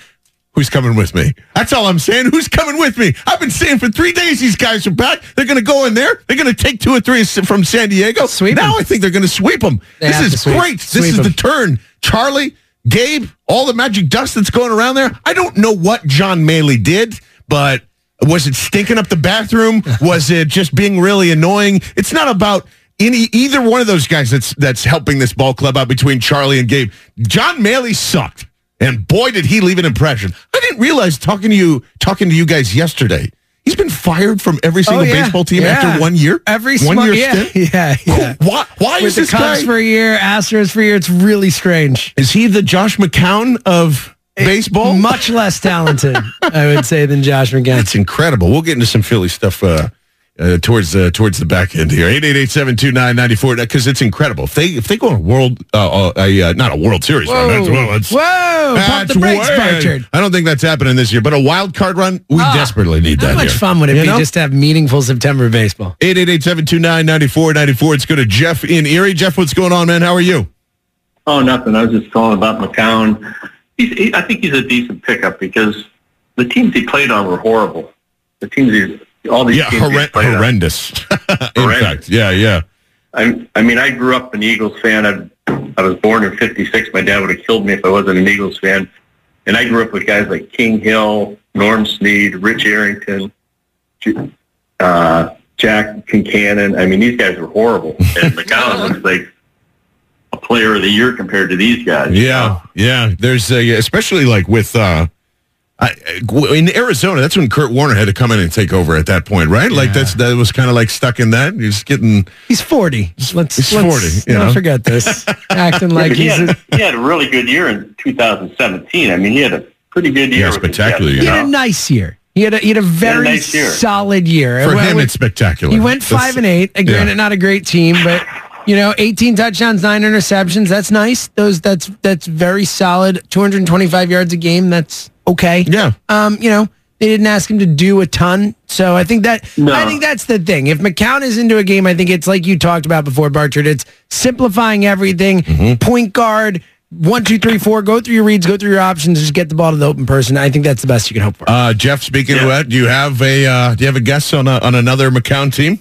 Who's coming with me? That's all I'm saying. Who's coming with me? I've been saying for three days these guys are back. They're going to go in there. They're going to take two or three from San Diego. Sweep now 'em. I think they're going to sweep them. They This is sweep- great. This sweep is the turn. Charlie, Gabe, all the magic dust that's going around there. I don't know what John Mallee did, but was it stinking up the bathroom? *laughs* was it just being really annoying? It's not about any either one of those guys that's that's helping this ball club out between Charlie and Gabe. John Mallee sucked. And boy did he leave an impression. I didn't realize talking to you talking to you guys yesterday. He's been fired from every single Oh, yeah. baseball team Yeah. after one year. Every one year yeah, stint. *laughs* yeah, yeah. Why? Why With is the Cubs guy? for a year, Astros for a year, it's really strange. Is he the Josh McCown of baseball? Much less talented, I would say, than Josh McCown. That's incredible. We'll get into some Philly stuff uh, uh, towards the towards the back end here. 888-729-94 because it's incredible. If they if they go on a world uh, uh, a, uh, not a World Series run, that's, well, that's, Whoa! Pump that's the brakes, way- I don't think that's happening this year, but a wild card run, we Ah, desperately need How that. much here. fun would it You be know? just to have meaningful September baseball? 888-729-9494. Let's go to Jeff in Erie. Jeff, what's going on, man? How are you? Oh, nothing. I was just calling about McCown. He's, he, I think he's a decent pickup because the teams he played on were horrible. The teams he, all these Yeah, teams he horren- played on. horrendous. *laughs* in Horrendous. fact, yeah, yeah. I, I mean, I grew up an Eagles fan. I, I was born in '56. My dad would have killed me if I wasn't an Eagles fan. And I grew up with guys like King Hill, Norm Snead, Rick Arrington, uh, Jack Concannon. I mean, these guys were horrible. *laughs* And McCown looks like a player of the year compared to these guys. Yeah, yeah. There's a, especially like with uh, I, in Arizona. That's when Kurt Warner had to come in and take over at that point, right? Like that's that was kind of like stuck in that. He's getting He's 40. Let's, He's let's 40, you not know. forget this. *laughs* Acting Yeah, like he, he's had, a, he had a really good year in 2017. I mean, he had a pretty good year. Yeah, spectacular Jets, he you had a know? nice year. He had a, he had a very nice year. solid year. for Well, him. when- It's spectacular. He went That's- five and eight. Granted, Yeah. not a great team, but you know, 18 touchdowns, nine interceptions. That's nice. Those that's that's very solid. 225 yards a game. That's okay. Yeah. Um, you know, they didn't ask him to do a ton, so I think that I think that's the thing. If McCown is into a game, I think it's like you talked about before, Barchard. It's simplifying everything. Mm-hmm. Point guard. One, two, three, four. Go through your reads. Go through your options. Just get the ball to the open person. I think that's the best you can hope for. Uh, Jeff, speaking of that, do you have a uh, do you have a guess on a, on another McCown team,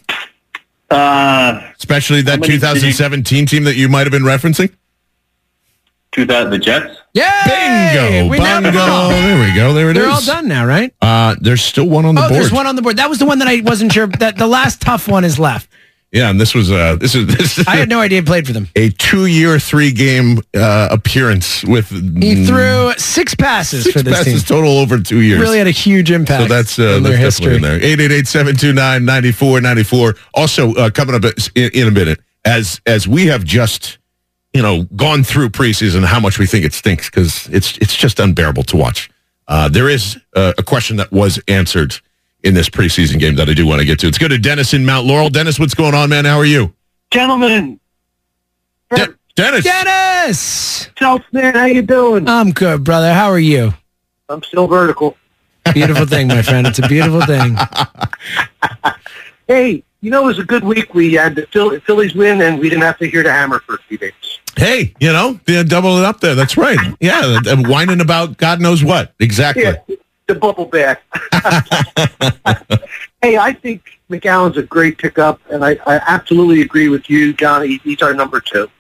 Uh, especially that How many did you- 2017 team that you might have been referencing? 2000, the Jets. Yeah, Bingo, we nailed them bingo. There we go. There it is. They're all done now, right? Uh, there's still one on the oh, board. there's one on the board. That was the one that I wasn't sure. That the last tough one is left. Yeah, and this was uh, this is this is I had no idea he played for them. a two-year, three-game uh, appearance with He threw six passes six for this passes team. total over two years. Really had a huge impact. So that's uh, in their that's definitely history. in there. 888-729-9494. Also uh, coming up in, in a minute, as as we have just you know gone through preseason, how much we think it stinks because it's it's just unbearable to watch. Uh, there is uh, a question that was answered in this preseason game that I do want to get to. Let's go to Dennis in Mount Laurel. Dennis, what's going on, man? How are you? Gentlemen, De- Dennis. Dennis, Self man, how you doing? I'm good, brother. How are you? I'm still vertical. Beautiful thing, my friend. It's a beautiful thing. *laughs* Hey, you know, it was a good week. We had the Phil- Phillies win, and we didn't have to hear the hammer for a few days. Hey, you know, they double it up there. That's right. Yeah, whining about God knows what. Exactly. Yeah, the bubble bath. *laughs* hey, I think McCown's a great pickup, and I, I absolutely agree with you, John. He, he's our number two.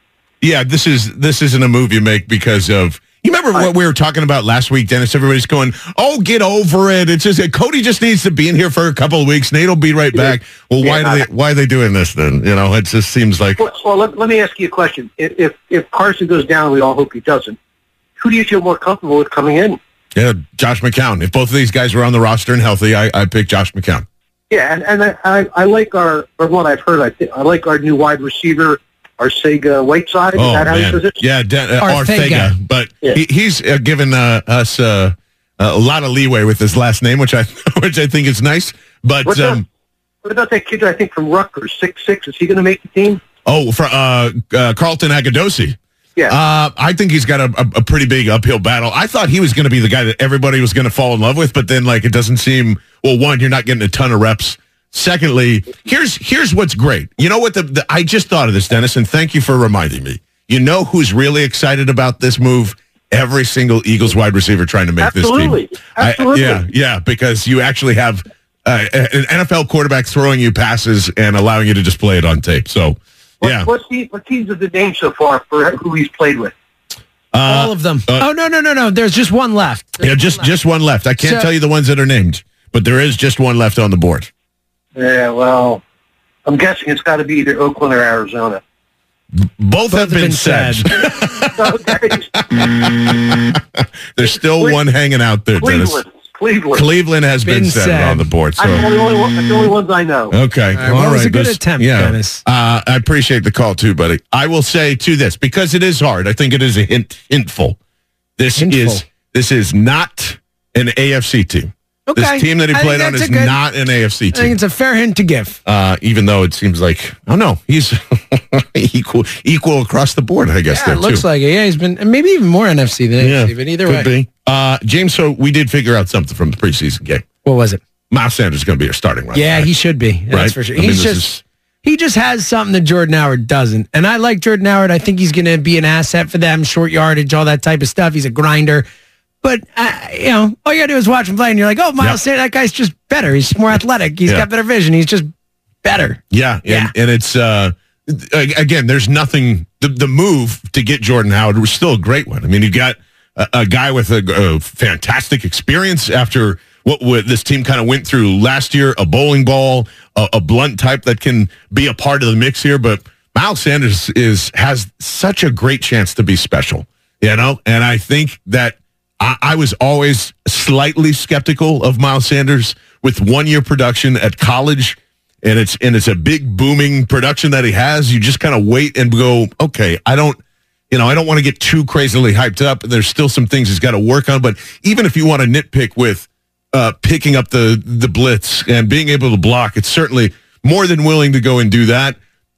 Yeah, this is this isn't a move you make because of. You remember what we were talking about last week, Dennis? Everybody's going, "Oh, get over it." It's just Cody just needs to be in here for a couple of weeks. Nate'll be right back. Well, why Yeah. do they why are they doing this then? You know, it just seems like Well, well let, let me ask you a question. If, if if Carson goes down, we all hope he doesn't. Who do you feel more comfortable with coming in? yeah, Josh McCown. If both of these guys were on the roster and healthy, I I pick Josh McCown. Yeah, and, and I, I, I like our, from what I've heard, I, think I like our new wide receiver, our Arcega-Whiteside. Is Oh that how he says man, it? yeah, De- uh, Arcega. Arcega. But Yeah. he, he's uh, given uh, us uh, a lot of leeway with his last name, which I *laughs* which I think is nice. But What's um. What about that kid I think from Rutgers, six six? Is he going to make the team? Oh, for uh, uh, Carlton Agudosi. Yeah. Uh, I think he's got a, a, a pretty big uphill battle. I thought he was going to be the guy that everybody was going to fall in love with, but then like it doesn't seem. Well, one, you're not getting a ton of reps. Secondly, here's here's what's great. You know what? The, the I just thought of this, Dennis, and thank you for reminding me. You know who's really excited about this move? Every single Eagles wide receiver trying to make Absolutely. this team. I- Absolutely. yeah, yeah, because you actually have uh, an NFL quarterback throwing you passes and allowing you to just play it on tape. So, What, yeah. What, team, what teams have the name so far for who he's played with? All of them. uh, oh no, no, no, no. There's just one left. Yeah, just just one left. I can't So- tell you the ones that are named, but there is just one left on the board. Yeah, well, I'm guessing it's got to be either Oakland or Arizona. Both, have been, said. *laughs* There's still Cle- one hanging out there, Dennis. Cleveland. Cleveland. Cleveland has been, Been said, said. on the board. So I'm the only, one, that's the only ones I know. okay, right, well, it was a good There's- attempt, yeah. Dennis. Uh, I appreciate the call too, buddy. I will say to this because it is hard. I think it is a hint hintful. This Hintful. is this is not an AFC team. Okay. This team that he I played on is good- not an AFC team. I think it's a fair hint to give. Uh, even though it seems like, oh no, he's *laughs* equal equal across the board. I guess Yeah, there it looks too. like it. Yeah, he's been maybe even more NFC than Yeah, AFC, but either could way. be. Uh, James, so we did figure out something from the preseason game. What was it? Miles Sanders is going to be your starting running Yeah, back. he should be. That's Right? for sure. I He's this just he just has something that Jordan Howard doesn't. And I like Jordan Howard. I think he's going to be an asset for them, short yardage, all that type of stuff. He's a grinder. But, uh, you know, all you got to do is watch him play, and you're like, oh, Miles Yep. Sanders, that guy's just better. He's more athletic. He's Yeah. got better vision. He's just better. Yeah, and, and it's uh, again, there's nothing. The, the move to get Jordan Howard was still a great one. I mean, you got a, a guy with a, a fantastic experience after what, what this team kind of went through last year, a bowling ball, a, a blunt type that can be a part of the mix here. But Miles Sanders is has such a great chance to be special, you know. And I think that I, I was always slightly skeptical of Miles Sanders with one year production at college and it's and it's a big booming production that he has. You just kind of wait and go, okay, I don't, you know, I don't want to get too crazily hyped up. There's still some things he's got to work on. But even if you want to nitpick with uh, picking up the the blitz and being able to block, it's certainly more than willing to go and do that.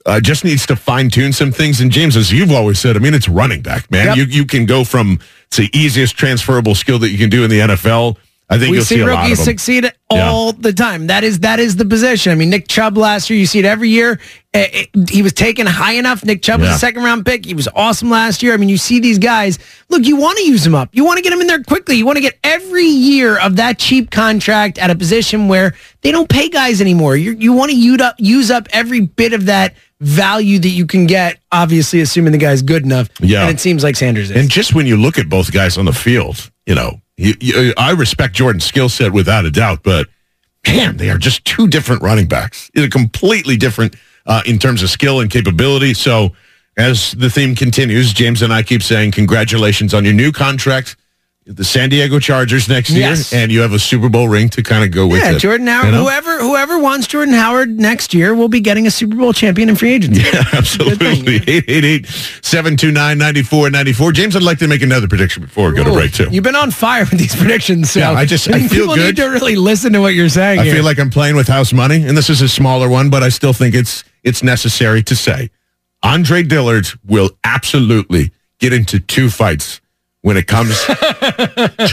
Uh, just needs to fine tune some things. And James, as you've always said, I mean, it's running back, man. Yep. You you can go from it's the easiest transferable skill that you can do in the NFL. I think we you'll see, see, a lot of rookies succeed all the time. That is that is the position. I mean, Nick Chubb last year, you see it every year. Eh, eh, he was taken high enough. Nick Chubb was a second round pick. He was awesome last year. I mean, you see these guys. Look, you want to use them up. You want to get them in there quickly. You want to get every year of that cheap contract at a position where they don't pay guys anymore. You you want to use up use up every bit of that value that you can get. Obviously, assuming the guy's good enough. Yeah. and it seems like Sanders is. And just when you look at both guys on the field, you know, you, you, I respect Jordan's skill set without a doubt, but man, they are just two different running backs. They're completely different uh, in terms of skill and capability. So as the theme continues, James and I keep saying congratulations on your new contract. The San Diego Chargers next Yes. year, and you have a Super Bowl ring to kind of go with yeah, it. Jordan Howard. You know? Whoever whoever wants Jordan Howard next year will be getting a Super Bowl champion in free agency. Yeah, absolutely. 888-729-9494. James, I'd like to make another prediction before we go to break, too. You've been on fire with these predictions. So Yeah, I just- I *laughs* think feel people good. need to really listen to what you're saying. I here. feel like I'm playing with house money, and this is a smaller one, but I still think it's it's necessary to say Andre Dillard will absolutely get into two fights when it comes to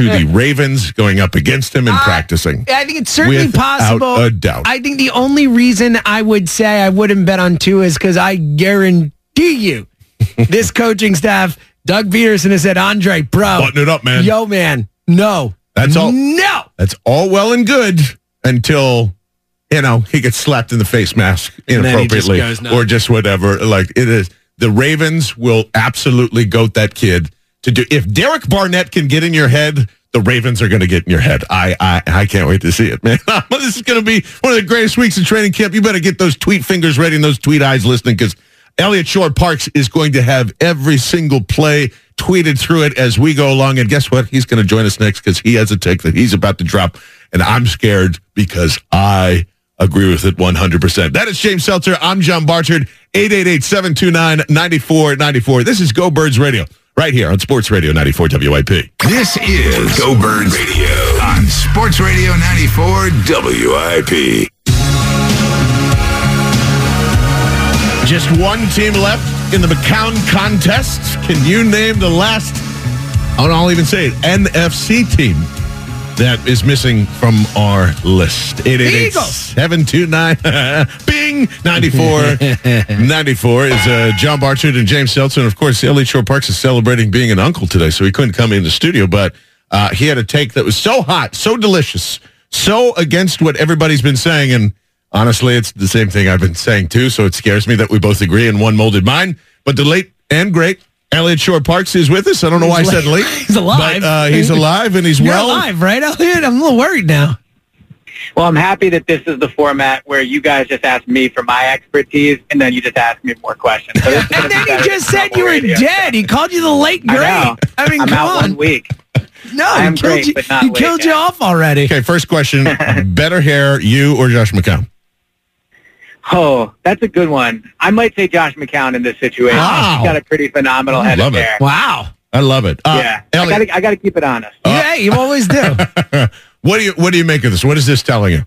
the *laughs* Ravens going up against him and practicing. I think it's certainly Without possible. a doubt. I think the only reason I would say I wouldn't bet on two is because I guarantee you, *laughs* this coaching staff, Doug Pederson has said, Andre, bro, Button it up, man. Yo, man, no, That's all. no. That's all well and good until you know he gets slapped in the face mask he just inappropriately or just whatever. Like it is. The Ravens will absolutely goat that kid to do. If Derek Barnett can get in your head, the Ravens are going to get in your head. I I I can't wait to see it, man. *laughs* this is going to be one of the greatest weeks of training camp. You better get those tweet fingers ready and those tweet eyes listening because Elliot Shorr-Parks is going to have every single play tweeted through it as we go along. And guess what? He's going to join us next because he has a take that he's about to drop. And I'm scared because I agree with it 100%. That is James Seltzer. I'm John Barchard. 888-729-9494. This is Go Birds Radio right here on Sports Radio 94 WIP. This is Go Birds Radio on Sports Radio 94 WIP. Just one team left in the McCown contest. Can you name the last, I'll even say it, NFC team that is missing from our list? 888 Eagles. 729 *laughs* Bing 94 *laughs* 94 is uh, John Barchard and James Seltzer. And of course, Elliot Shorr-Parks is celebrating being an uncle today, so he couldn't come in the studio, but uh, he had a take that was so hot, so delicious, so against what everybody's been saying. And honestly, it's the same thing I've been saying too, so it scares me that we both agree in one molded mind. But the late and great Elliot Shorr-Parks is with us. I don't know why I said late. *laughs* He's alive. But, uh, he's alive and he's You're well. alive, right, Elliot? I'm a little worried now. Well, I'm happy that this is the format where you guys just ask me for my expertise, and then you just ask me more questions. So And then he just said you were radio. dead. He called you the late I great. know. I mean, I'm come out on. one week. No, I he am killed great, you. but not he late killed you off already. Okay, first question. *laughs* Better hair, you or Josh McCown? Oh, that's a good one. I might say Josh McCown in this situation. Wow. He's got a pretty phenomenal I head love of it. hair. Wow. I love it. Uh, yeah, I Elliot, got I got to keep it honest. yeah, you always do. *laughs* What do you What do you make of this? What is this telling you?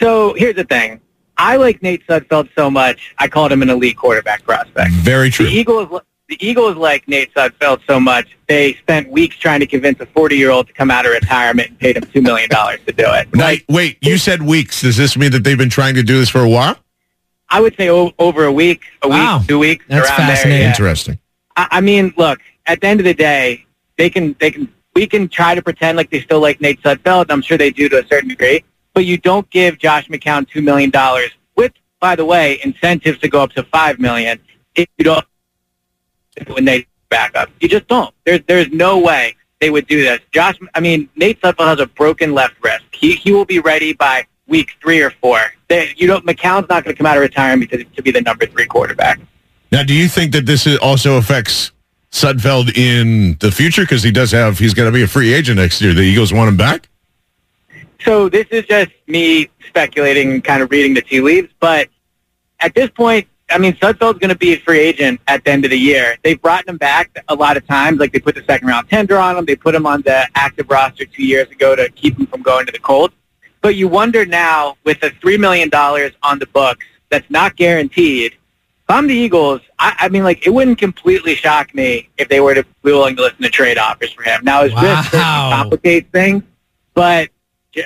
So here's the thing. I like Nate Sudfeld so much. I called him an elite quarterback prospect. Very true. The Eagles, the Eagles like Nate Sudfeld so much. They spent weeks trying to convince a 40 year old to come out of retirement and paid him two million dollars to do it. Now, wait, you said weeks. Does this mean that they've been trying to do this for a while? I would say o- over a week, a Wow. week, two weeks, That's around fascinating. there. yeah. Interesting. I, I mean, look. At the end of the day, they can they can we can try to pretend like they still like Nate Sudfeld. and I'm sure they do to a certain degree. But you don't give Josh McCown two million dollars with, by the way, incentives to go up to five million if you don't when they back up. You just don't. There's there's no way they would do this. Josh, I mean, Nate Sudfeld has a broken left wrist. He he will be ready by week three or four. They, you know, McCown's not going to come out of retirement to, to be the number three quarterback. Now, do you think that this is- also affects Sudfeld in the future because he does have he's going to be a free agent next year? The Eagles want him back. So this is just me speculating kind of reading the tea leaves. But at this point, I mean, Sudfeld's going to be a free agent at the end of the year. They've brought him back a lot of times. Like they put the second round tender on him. They put him on the active roster two years ago to keep him from going to the Colts. But you wonder now with the $3 million on the books that's not guaranteed. If I'm the Eagles, I, I mean, like, it wouldn't completely shock me if they were to be willing to listen to trade offers for him. Now, his Wow. complicates things, but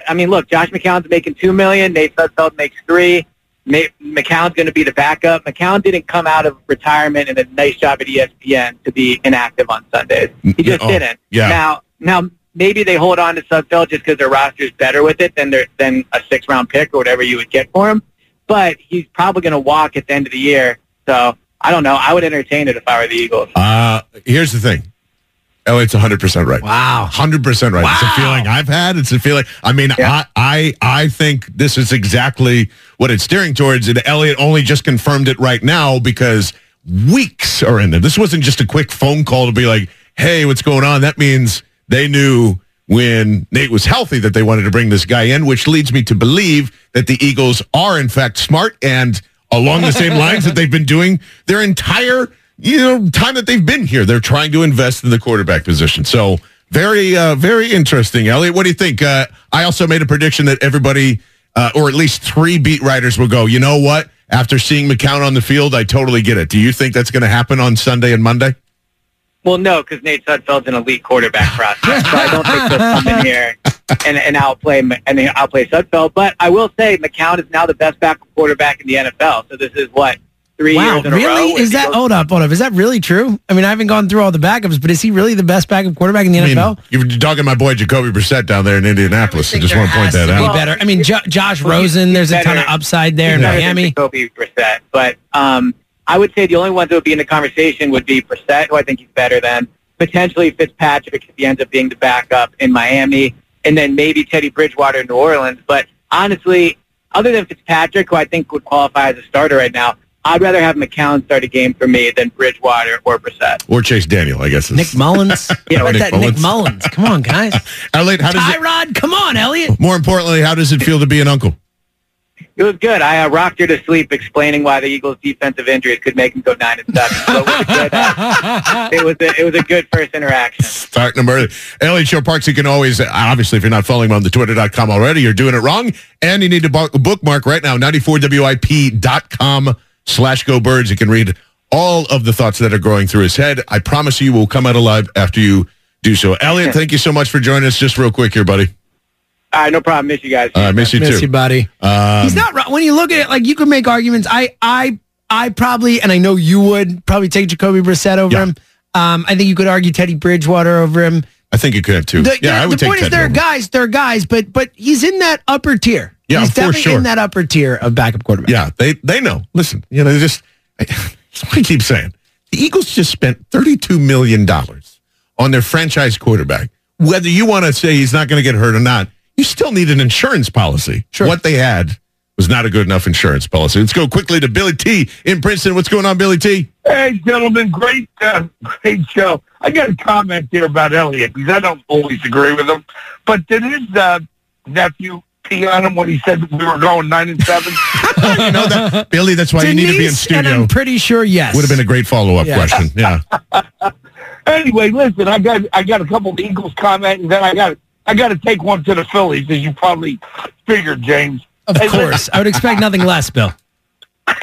I mean, look, Josh McCown's making two million. Nate Sudfeld makes three. McCown's going to be the backup. McCown didn't come out of retirement and a nice job at ESPN to be inactive on Sundays. He just Oh, didn't. yeah. Now, now maybe they hold on to Sudfeld just because their roster is better with it than their than a six round pick or whatever you would get for him. But he's probably going to walk at the end of the year. So I don't know. I would entertain it if I were the Eagles. Uh, here's the thing. Elliot's 100% right. Wow. 100% right. It's a feeling I've had. It's a feeling. I mean, I, I I think this is exactly what it's steering towards. And Elliot only just confirmed it right now because weeks are in there. This wasn't just a quick phone call to be like, hey, what's going on? That means they knew when Nate was healthy that they wanted to bring this guy in, which leads me to believe that the Eagles are, in fact, smart and along the same lines that they've been doing their entire you know time that they've been here. They're trying to invest in the quarterback position. So very, uh, very interesting. Elliot, what do you think? Uh, I also made a prediction that everybody, uh, or at least three beat writers, will go. You know what? After seeing McCown on the field, I totally get it. Do you think that's going to happen on Sunday and Monday? Well, no, because Nate Sudfeld's an elite quarterback prospect, so I don't think they'll come in *laughs* here and, and outplay and outplay Sudfeld. But I will say McCown is now the best backup quarterback in the NFL. So this is what three Wow, years in a row. really? where Is the that Eagles- hold up, hold up? Is that really true? I mean, I haven't gone through all the backups, but is he really the best backup quarterback in the I mean, NFL? you're dogging my boy Jacoby Brissett down there in Indianapolis. I just want to point that Be out. better. I mean, jo- Josh Well, Rosen. he's There's a ton of upside there in He's better than Miami. Jacoby Brissett, but um, I would say the only ones that would be in the conversation would be Brissett, who I think he's better than potentially Fitzpatrick if he ends up being the backup in Miami, and then maybe Teddy Bridgewater in New Orleans. But honestly, other than Fitzpatrick, who I think would qualify as a starter right now, I'd rather have McCown start a game for me than Bridgewater or Brissett. Or Chase Daniel, I guess. is- Nick Mullens. *laughs* Yeah, What Nick that Nick Mullens. Mullens. Come on, guys. *laughs* Elliot, how does it, Tyrod, come on, Elliot. more importantly, how does it feel to be an uncle? It was good. I uh, rocked her to sleep explaining why the Eagles' defensive injuries could make them go nine and seven. So it was a good. Uh, *laughs* it was a, it was a good first interaction. Starting them early. Elliot Shorr-Parks, you can always, obviously, if you're not following him on the twitter.com already, you're doing it wrong. And you need to bookmark right now, 94WIP.com slash go birds. You can read all of the thoughts that are going through his head. I promise you will come out alive after you do so. Elliot, thank you so much for joining us. Just real quick here, buddy. All right, no problem. Miss you guys. Uh, I miss you Miss too. you, buddy. Um, He's not wrong. When you look at it, like you can make arguments. I, I, I probably, and I know you would probably take Jacoby Brissett over Yeah. him. Um, I think you could argue Teddy Bridgewater over him. I think you could have too. The, yeah, the- I would the take point is, Teddy there are guys, there are guys, but but he's in that upper tier. Yeah, he's for definitely sure. in that upper tier of backup quarterback. Yeah, they they know. Listen, you know, they just *laughs* that's what I keep saying. The Eagles just spent thirty-two million dollars on their franchise quarterback. Whether you want to say he's not going to get hurt or not, you still need an insurance policy. Sure. What they had was not a good enough insurance policy. Let's go quickly to Billy T in Princeton. What's going on, Billy T? Hey, gentlemen, great, uh, great show. I got a comment here about Elliott because I don't always agree with him, but did his uh, nephew pee on him when he said we were going nine and seven? *laughs* you know that, Billy. That's why you need to be in Denise, and studio. I'm pretty sure yes. Would have been a great follow-up Yeah. question. Yeah. *laughs* anyway, listen, I got I got a couple of Eagles comment, and then I got I got to take one to the Phillies, as you probably figured, James. Of course. I would expect nothing less, Bill. *laughs*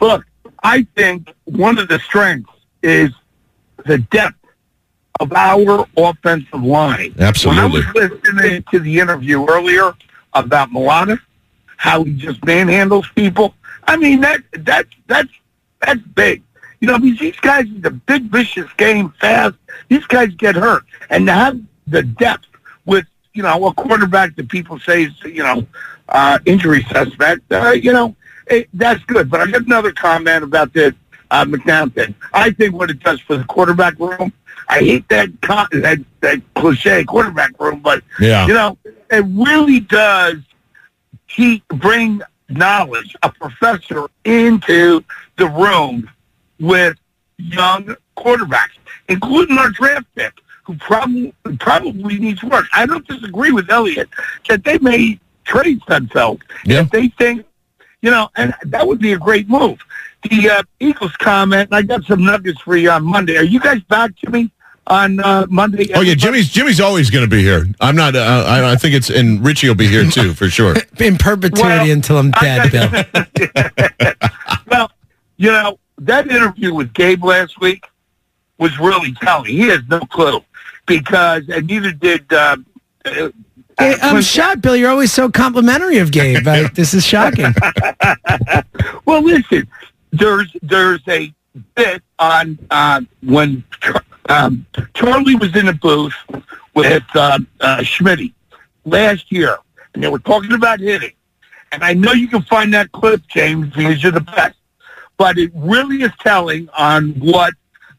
Look, I think one of the strengths is the depth of our offensive line. Absolutely. When I was listening to the interview earlier about Mailata, how he just manhandles people. I mean that that that's that's big. You know, because these guys a big, vicious game, fast. These guys get hurt, and to have the depth with you know a quarterback that people say is you know uh, injury suspect. Uh, you know, it, that's good. But I got another comment about this uh, McCown thing. I think what it does for the quarterback room. I hate that con- that that cliche quarterback room, but Yeah. you know, it really does he bring knowledge, a professor into the room with young quarterbacks, including our draft pick, who probably probably needs work. I don't disagree with Elliott that they may trade Sudfeld if they think, you know, and that would be a great move. The uh, Eagles comment, and I got some nuggets for you on Monday. Are you guys back to me on uh, Monday? Oh yeah, Jimmy's Jimmy's always going to be here. I'm not. Uh, I, I think it's and Richie will be here too for sure. *laughs* In perpetuity until I'm dead, Bill. *laughs* well, you know, that interview with Gabe last week was really telling. He has no clue because, and neither did. Uh, uh, Hey, I'm shocked, Bill. You're always so complimentary of Gabe. I, *laughs* this is shocking. well, listen, there's there's a bit on uh, when um, Charlie was in a booth with uh, uh, last year, and they were talking about hitting. And I know you can find that clip, James, because you're the best. But it really is telling on what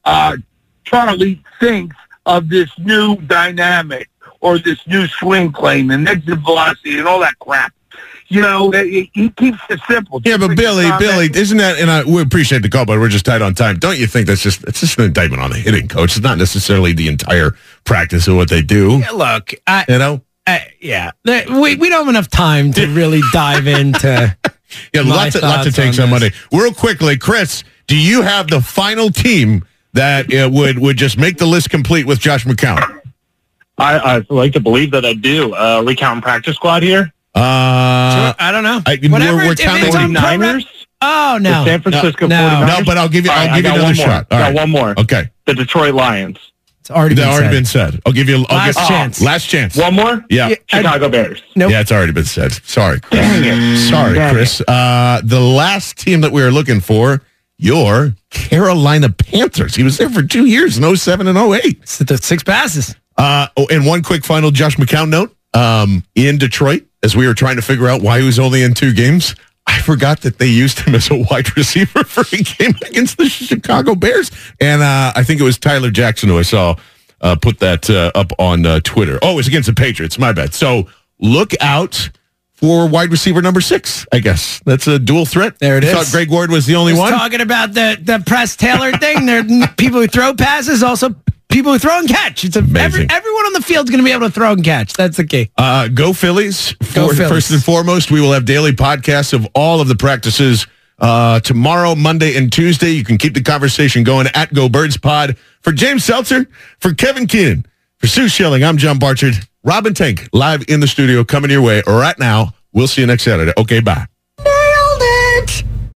uh, Charlie thinks of this new dynamic or this new swing claim and exit velocity and all that crap. You know, he he keeps it simple. Yeah, but Billy, make a comment. Billy, isn't that? And I, we appreciate the call, but we're just tight on time. Don't you think that's just it's just an indictment on the hitting coach? It's not necessarily the entire practice of what they do. Yeah, look, I, You know, uh, yeah, we we don't have enough time to really *laughs* dive into. *laughs* yeah, my lots of lots of thoughts takes on on. Monday. Real quickly, Chris, do you have the final team that uh, would would just make the list complete with Josh McCown? I, I like to believe that I do. Uh, recounting practice squad here. Uh, I don't know. I, Whatever, we're, we're counting it's on pro 49ers? Oh no, The San Francisco no, 49ers? No, but I'll give you. I'll right, I give you another one more. shot. All got one more. Okay, The Detroit Lions. It's already been already said. been said. I'll give you. I'll Last give, chance. Last chance. One more? Yeah. Yeah, I- Chicago Bears. Nope. Yeah, it's already been said. Sorry. Chris. Dang it. Sorry, Dang Chris. Uh, the last team that we were looking for, your Carolina Panthers. He was there for two years in 07 and 08. It's the six passes. Uh, oh, and one quick final Josh McCown note. Um, in Detroit, as we were trying to figure out why he was only in two games, I forgot that they used him as a wide *laughs* receiver for a game against the Chicago Bears. And uh, I think it was Tyler Jackson who I saw uh, put that uh, up on uh, Twitter. Oh, it's against the Patriots. My bad. So look out for wide receiver number six, I guess. That's a dual threat. There it You is. thought Greg Ward was the only Just one? talking about the the Press Taylor thing. There are people who throw passes, also people who throw and catch. It's a, every, everyone on the field's going to be able to throw and catch. That's the key. Uh, go Phillies. Go For- Phillies. First and foremost, we will have daily podcasts of all of the practices uh, tomorrow, Monday, and Tuesday. You can keep the conversation going at Go Birds Pod. For James Seltzer, for Kevin Keenan, for Sue Schilling, I'm John Barchard. Robin Tank live in the studio coming your way right now. We'll see you next Saturday. Okay, bye.